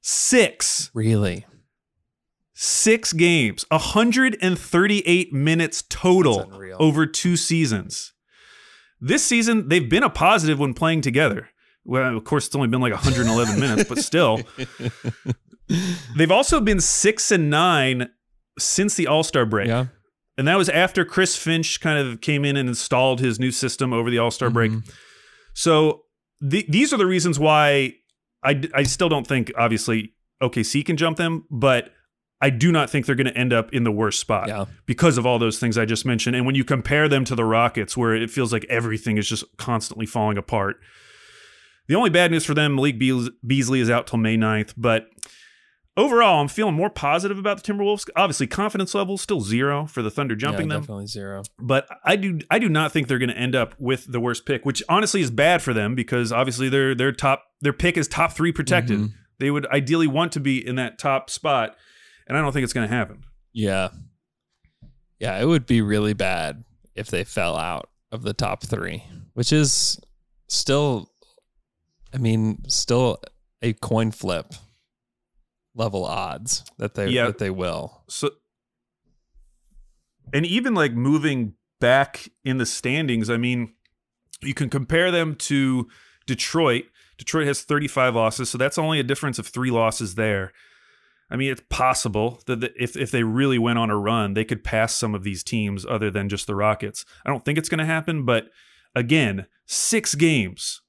Six. Really? Six games, 138 minutes total over two seasons. This season, they've been a positive when playing together. Well, of course, it's only been like 111 minutes, but still. They've also been six and nine since the All Star break. Yeah. And that was after Chris Finch kind of came in and installed his new system over the All Star break. Mhm. So the, these are the reasons why I, I still don't think, obviously, OKC can jump them, but I do not think they're going to end up in the worst spot Yeah. because of all those things I just mentioned. And when you compare them to the Rockets, where it feels like everything is just constantly falling apart, the only bad news for them, Malik Beasley is out till May 9th. But overall, I'm feeling more positive about the Timberwolves. Obviously, confidence level is still zero for the Thunder jumping yeah, them Definitely zero. but I do I do not think they're going to end up with the worst pick, which honestly is bad for them because obviously their their top their pick is top three protected. Mhm. They would ideally want to be in that top spot, and I don't think it's going to happen. Yeah. Yeah, it would be really bad if they fell out of the top three, which is still, I mean, still a coin flip. level odds that they Yeah. that they will. So, and even like moving back in the standings, I mean, you can compare them to Detroit. Detroit has 35 losses, so that's only a difference of three losses there. I mean, it's possible that if if they really went on a run, they could pass some of these teams other than just the Rockets. I don't think it's going to happen, but again, six games,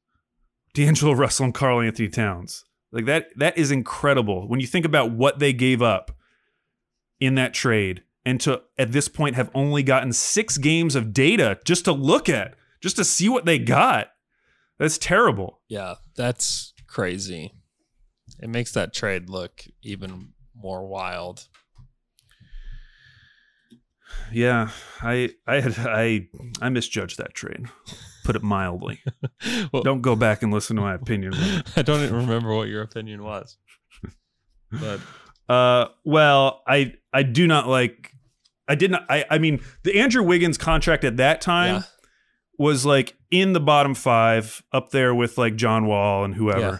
D'Angelo Russell and Karl-Anthony Towns, like that. That is incredible when you think about what they gave up in that trade, and to at this point have only gotten six games of data just to look at, just to see what they got. That's terrible. Yeah, that's crazy. It makes that trade look even more wild. Yeah, I I had I I misjudged that trade. Put it mildly. Well, Don't go back and listen to my opinion. I don't even remember what your opinion was. But Uh, well, I I do not like. I did not. I I mean, the Andrew Wiggins contract at that time yeah, was like in the bottom five, up there with like John Wall and whoever. Yeah.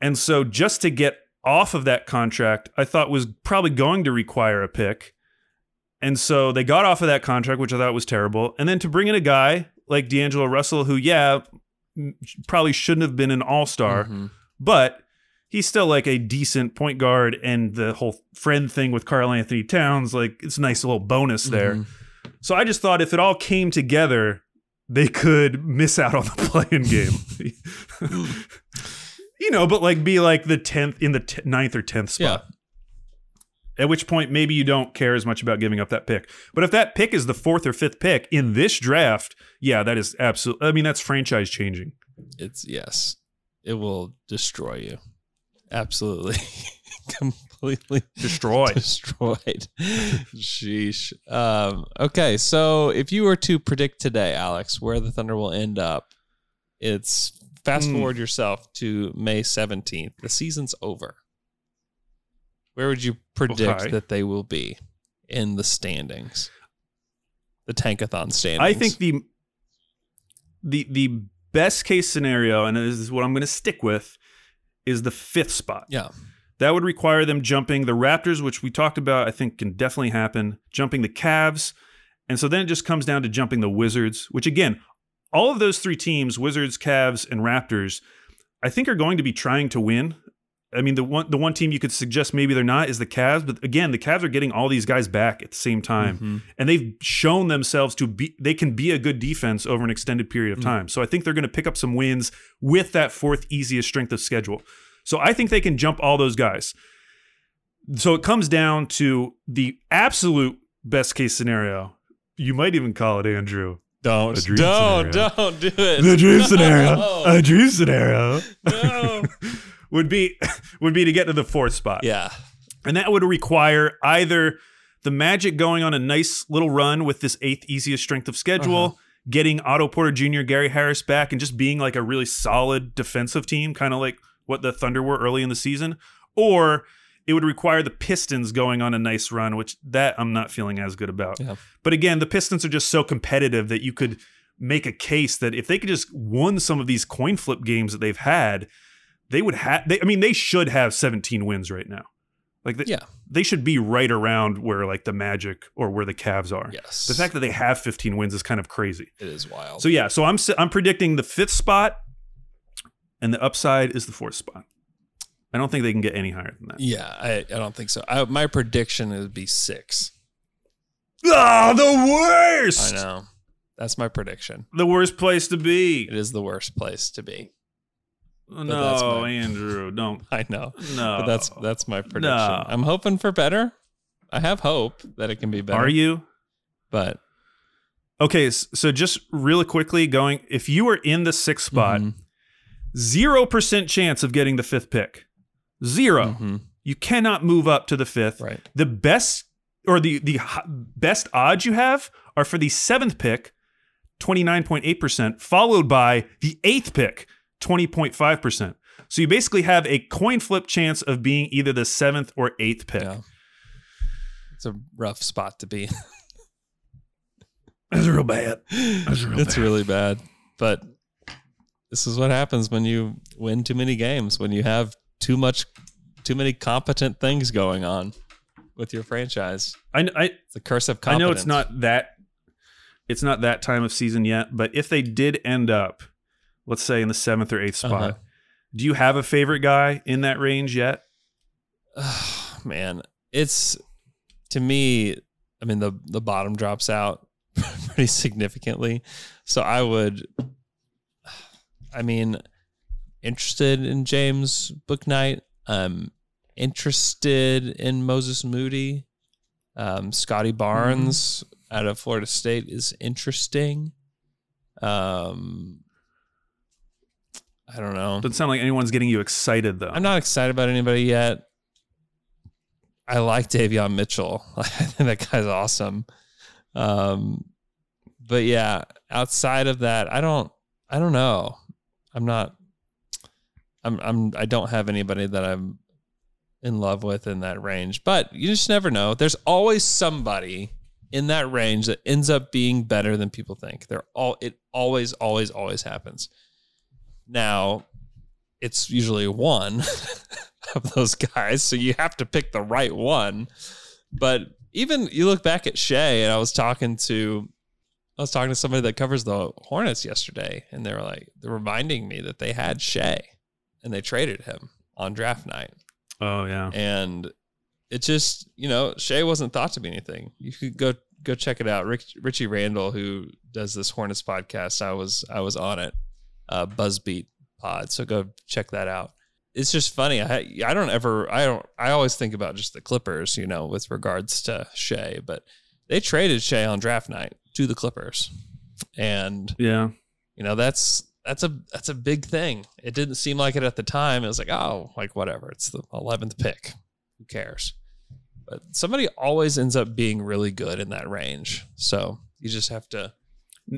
And so, just to get off of that contract, I thought was probably going to require a pick. And so they got off of that contract, which I thought was terrible. And then to bring in a guy like D'Angelo Russell, who, yeah, probably shouldn't have been an all star, Mhm. but he's still like a decent point guard. And the whole friend thing with Karl-Anthony Towns, like it's a nice little bonus there. Mhm. So I just thought if it all came together, they could miss out on the play-in game. you know, but like be like the 10th in the t- ninth or 10th spot. At which point, maybe you don't care as much about giving up that pick. But if that pick is the fourth or fifth pick in this draft, yeah, that is absolutely, I mean, that's franchise changing. it's yes, it will destroy you. Absolutely, completely Destroyed. destroyed. Sheesh. Um, okay, so if you were to predict today, Alex, where the Thunder will end up, it's fast Hmm. forward yourself to May seventeenth. The season's over. Where would you predict Okay. that they will be in the standings? The tankathon standings. I think the the the best case scenario, and this is what I'm going to stick with, is the fifth spot. Yeah. That would require them jumping the Raptors, which we talked about, I think can definitely happen, jumping the Cavs. And so then it just comes down to jumping the Wizards, which again, all of those three teams, Wizards, Cavs, and Raptors, I think are going to be trying to win. I mean, the one the one team you could suggest maybe they're not is the Cavs, but again, the Cavs are getting all these guys back at the same time. Mhm. And they've shown themselves to be they can be a good defense over an extended period of time. So I think they're going to pick up some wins with that fourth easiest strength of schedule. So I think they can jump all those guys. So it comes down to the absolute best case scenario. You might even call it Andrew. Don't, don't, scenario. don't do it. The dream scenario. No. A dream scenario No. would be would be to get to the fourth spot. yeah. And that would require either the Magic going on a nice little run with this eighth easiest strength of schedule, Uh-huh. getting Otto Porter Jr., Gary Harris back, and just being like a really solid defensive team, kind of like what the Thunder were early in the season, or it would require the Pistons going on a nice run, which that I'm not feeling as good about. Yeah. But again, the Pistons are just so competitive that you could make a case that if they could just won some of these coin flip games that they've had, they would have. I mean, they should have 17 wins right now. Like, they, Yeah. they should be right around where like the Magic or where the Cavs are. Yes. The fact that they have 15 wins is kind of crazy. it is wild. So yeah, so I'm I'm predicting the fifth spot, and the upside is the fourth spot. I don't think they can get any higher than that. yeah, I, I don't think so. I, my prediction would be six. Ah, the worst. I know. That's my prediction. The worst place to be. It is the worst place to be. No, my- Andrew, don't. I know. No, But that's that's my prediction. No. I'm hoping for better. I have hope that it can be better. Are you? But Okay, so just really quickly going, if you were in the sixth spot, Mhm. zero percent chance of getting the fifth pick. 0 Mhm. You cannot move up to the fifth. Right. The best or the the best odds you have are for the seventh pick, twenty nine point eight percent, followed by the eighth pick, twenty point five percent. So you basically have a coin flip chance of being either the seventh or eighth pick. Yeah. It's a rough spot to be. That's real bad. That's real it's bad. really bad. But this is what happens when you win too many games, when you have too much too many competent things going on with your franchise. I, I It's the curse of competence. I know it's not that it's not that time of season yet, but if they did end up, let's say in the seventh or eighth spot, Uh-huh. do you have a favorite guy in that range yet? man, it's to me. I mean, the the bottom drops out pretty significantly. So I would. I mean, interested in James Bouknight. Um, interested in Moses Moody. Um, Scottie Barnes out of Florida State is interesting. Um, I don't know. Doesn't sound like anyone's getting you excited though. I'm not excited about anybody yet. I like Davion Mitchell. I think that guy's awesome. Um, but yeah, outside of that, I don't. I don't know. I'm not. I'm. I'm. I don't have anybody that I'm in love with in that range. But you just never know. There's always somebody in that range that ends up being better than people think. They're all. It always, always, always happens. Now, it's usually one of those guys, so you have to pick the right one. But even you look back at Shai, and I was talking to, I was talking to somebody that covers the Hornets yesterday, and they were like, they're reminding me that they had Shai, and they traded him on draft night, oh yeah. and it just, you know, Shai wasn't thought to be anything. You could go go check it out. Rick, Richie Randall, who does this Hornets podcast, I was I was on it, uh, Buzzbeat pod. So go check that out. It's just funny. I I don't ever I don't I always think about just the Clippers, you know, with regards to Shai, but they traded Shai on draft night to the Clippers, and Yeah. you know that's that's a that's a big thing. It didn't seem like it at the time. It was like oh like whatever. It's the eleventh pick. Who cares? But somebody always ends up being really good in that range. So you just have to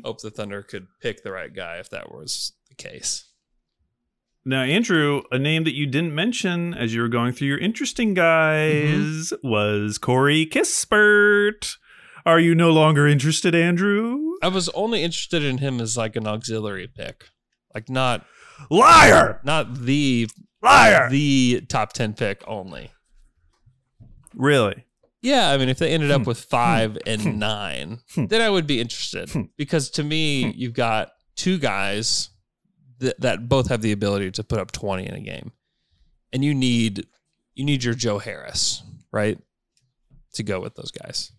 hope the Thunder could pick the right guy if that was case. Now, Andrew, a name that you didn't mention as you were going through your interesting guys mm-hmm. was Corey Kispert. Are you no longer interested, Andrew? I was only interested in him as like an auxiliary pick, like not Liar! not the Liar! the top ten pick only. Really? Yeah, I mean, if they ended Hmm. up with five hmm. and hmm. nine, hmm. then I would be interested because to Hmm. me, you've got two guys that, that both have the ability to put up twenty in a game, and you need you need your Joe Harris, right, to go with those guys.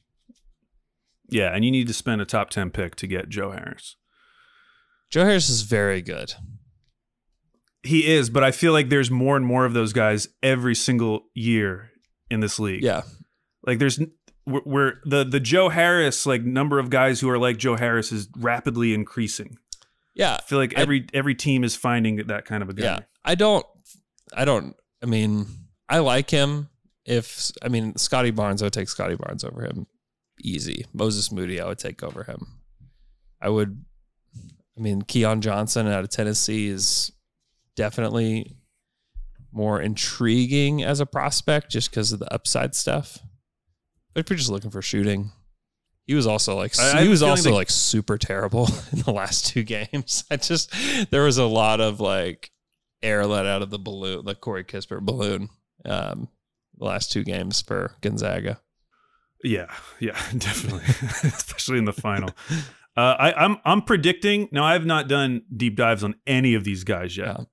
Yeah, and you need to spend a top 10 pick to get Joe Harris. Joe Harris is very good. He is, but I feel like there's more and more of those guys every single year in this league. Yeah, Like there's we're, we're the the Joe Harris like number of guys who are like Joe Harris is rapidly increasing. Yeah, I feel like I- every every team is finding that kind of a guy. Yeah, I don't. I don't. I mean, I like him. If I mean Scottie Barnes, I would take Scottie Barnes over him. Easy. Moses Moody, I would take over him. I would. I mean, Keon Johnson out of Tennessee is definitely more intriguing as a prospect just because of the upside stuff. But if you're just looking for shooting, he was also like I- he was also like super terrible in the last two games. I just there was a lot of like air let out of the balloon, the Corey Kispert balloon, um, the last two games for Gonzaga. Yeah, yeah, definitely, especially in the final. Uh, I, I'm I'm predicting. Now I have not done deep dives on any of these guys yet. Yeah.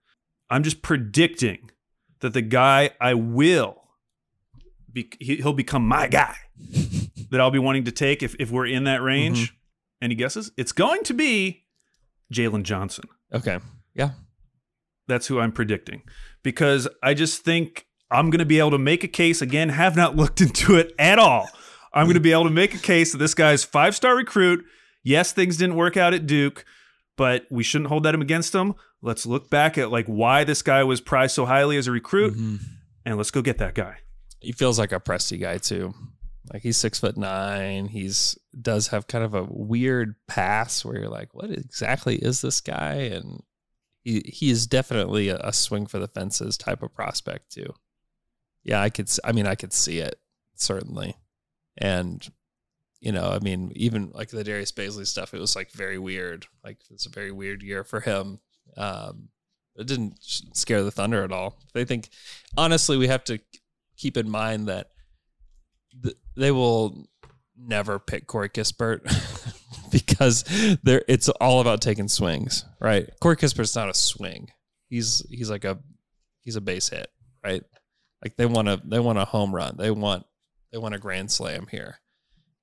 I'm just predicting that the guy I will, be, he, he'll become my guy that I'll be wanting to take if if we're in that range. Mm-hmm. Any guesses? It's going to be Jalen Johnson. Okay, yeah, That's who I'm predicting because I just think I'm going to be able to make a case again. Have not looked into it at all. I'm going to be able to make a case that this guy's five star recruit. Yes, things didn't work out at Duke, but we shouldn't hold that against him. Let's look back at like why this guy was prized so highly as a recruit, mm-hmm. and let's go get that guy. he feels like a Presti guy too. Like he's six foot nine. He's does have kind of a weird pass where you're like, what exactly is this guy? And he he is definitely a, a swing for the fences type of prospect too. Yeah, I could. I mean, I could see it certainly, and you know, I mean, even like the Darius Bazley stuff, it was like very weird. Like it's a very weird year for him. Um, It didn't scare the Thunder at all. They think, honestly, we have to keep in mind that th- they will never pick Corey Kispert because they're it's all about taking swings, right? Corey Kispert's not a swing. He's he's like a he's a base hit, right? Like they want a they want a home run. They want they want a grand slam here.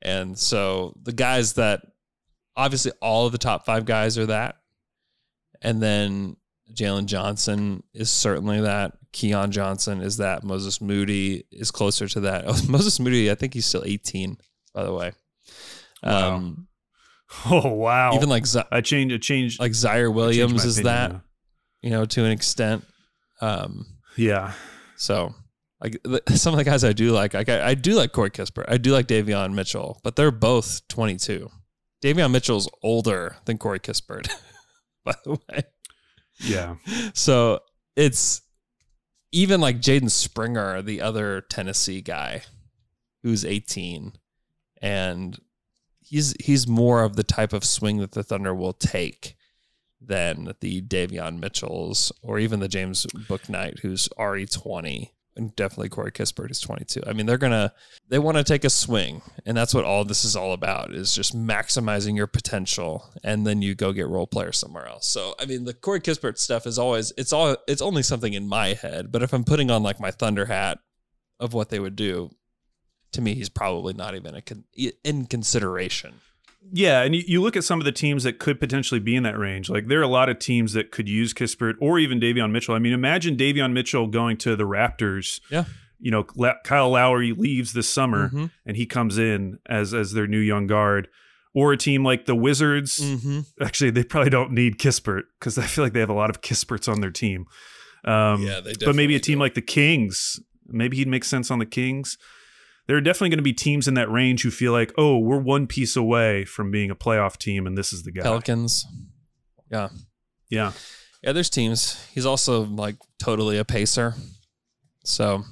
And so the guys that obviously all of the top five guys are that. And then Jalen Johnson is certainly that. Keon Johnson is that. Moses Moody is closer to that. Oh, Moses Moody, I think he's still 18, by the way. Wow. Um, Oh wow! even like Z- I changed. I changed. like Zaire Williams is opinion that, you know, to an extent. Um, Yeah. so like some of the guys I do like, like I, I do like Corey Kispert. I do like Davion Mitchell, but they're both 22. Davion Mitchell's older than Corey Kispert, by the way. Yeah. So it's even like Jaden Springer, the other Tennessee guy who's 18 and he's he's more of the type of swing that the Thunder will take than the Davion Mitchells or even the James Bouknight who's already 20 and definitely Corey Kispert is 22. I mean, they're gonna they want to take a swing, and that's what all this is all about is just maximizing your potential, and then you go get role players somewhere else. So, I mean, the Corey Kispert stuff is always it's all it's only something in my head, but if I'm putting on like my Thunder hat of what they would do, to me, he's probably not even a con- in consideration. Yeah, and you, you look at some of the teams that could potentially be in that range. Like there are a lot of teams that could use Kispert or even Davion Mitchell. I mean, imagine Davion Mitchell going to the Raptors. Yeah. You know, Kyle Lowry leaves this summer Mhm. and he comes in as as their new young guard. Or a team like the Wizards. Mm-hmm. Actually, they probably don't need Kispert because I feel like they have a lot of Kisperts on their team. Um, Yeah, they but maybe a team do. like the Kings, maybe he'd make sense on the Kings. There are definitely going to be teams in that range who feel like, oh, we're one piece away from being a playoff team, and this is the guy. Pelicans. Yeah. Yeah. Yeah, there's teams. He's also like totally a pacer. So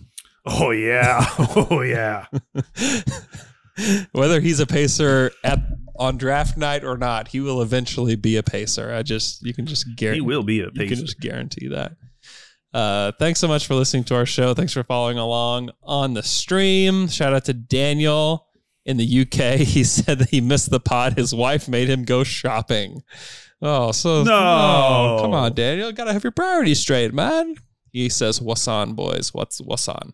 Oh yeah. oh yeah. whether he's a pacer at on draft night or not, he will eventually be a pacer. I just you can just guarantee He will be a You can pacer. just guarantee that. Uh, thanks so much for listening to our show. Thanks for following along on the stream. Shout out to Daniel in the UK. He said that he missed the pod. His wife made him go shopping. Oh, so No. oh, come on, Daniel. Gotta have your priorities straight, man. He says, "What's on, boys? What's what's on?"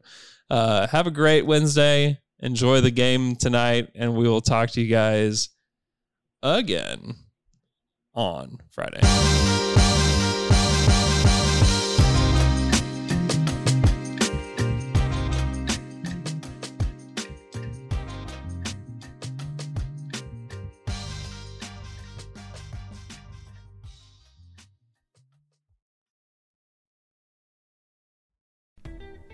Uh, have a great Wednesday. Enjoy the game tonight, and we will talk to you guys again on Friday.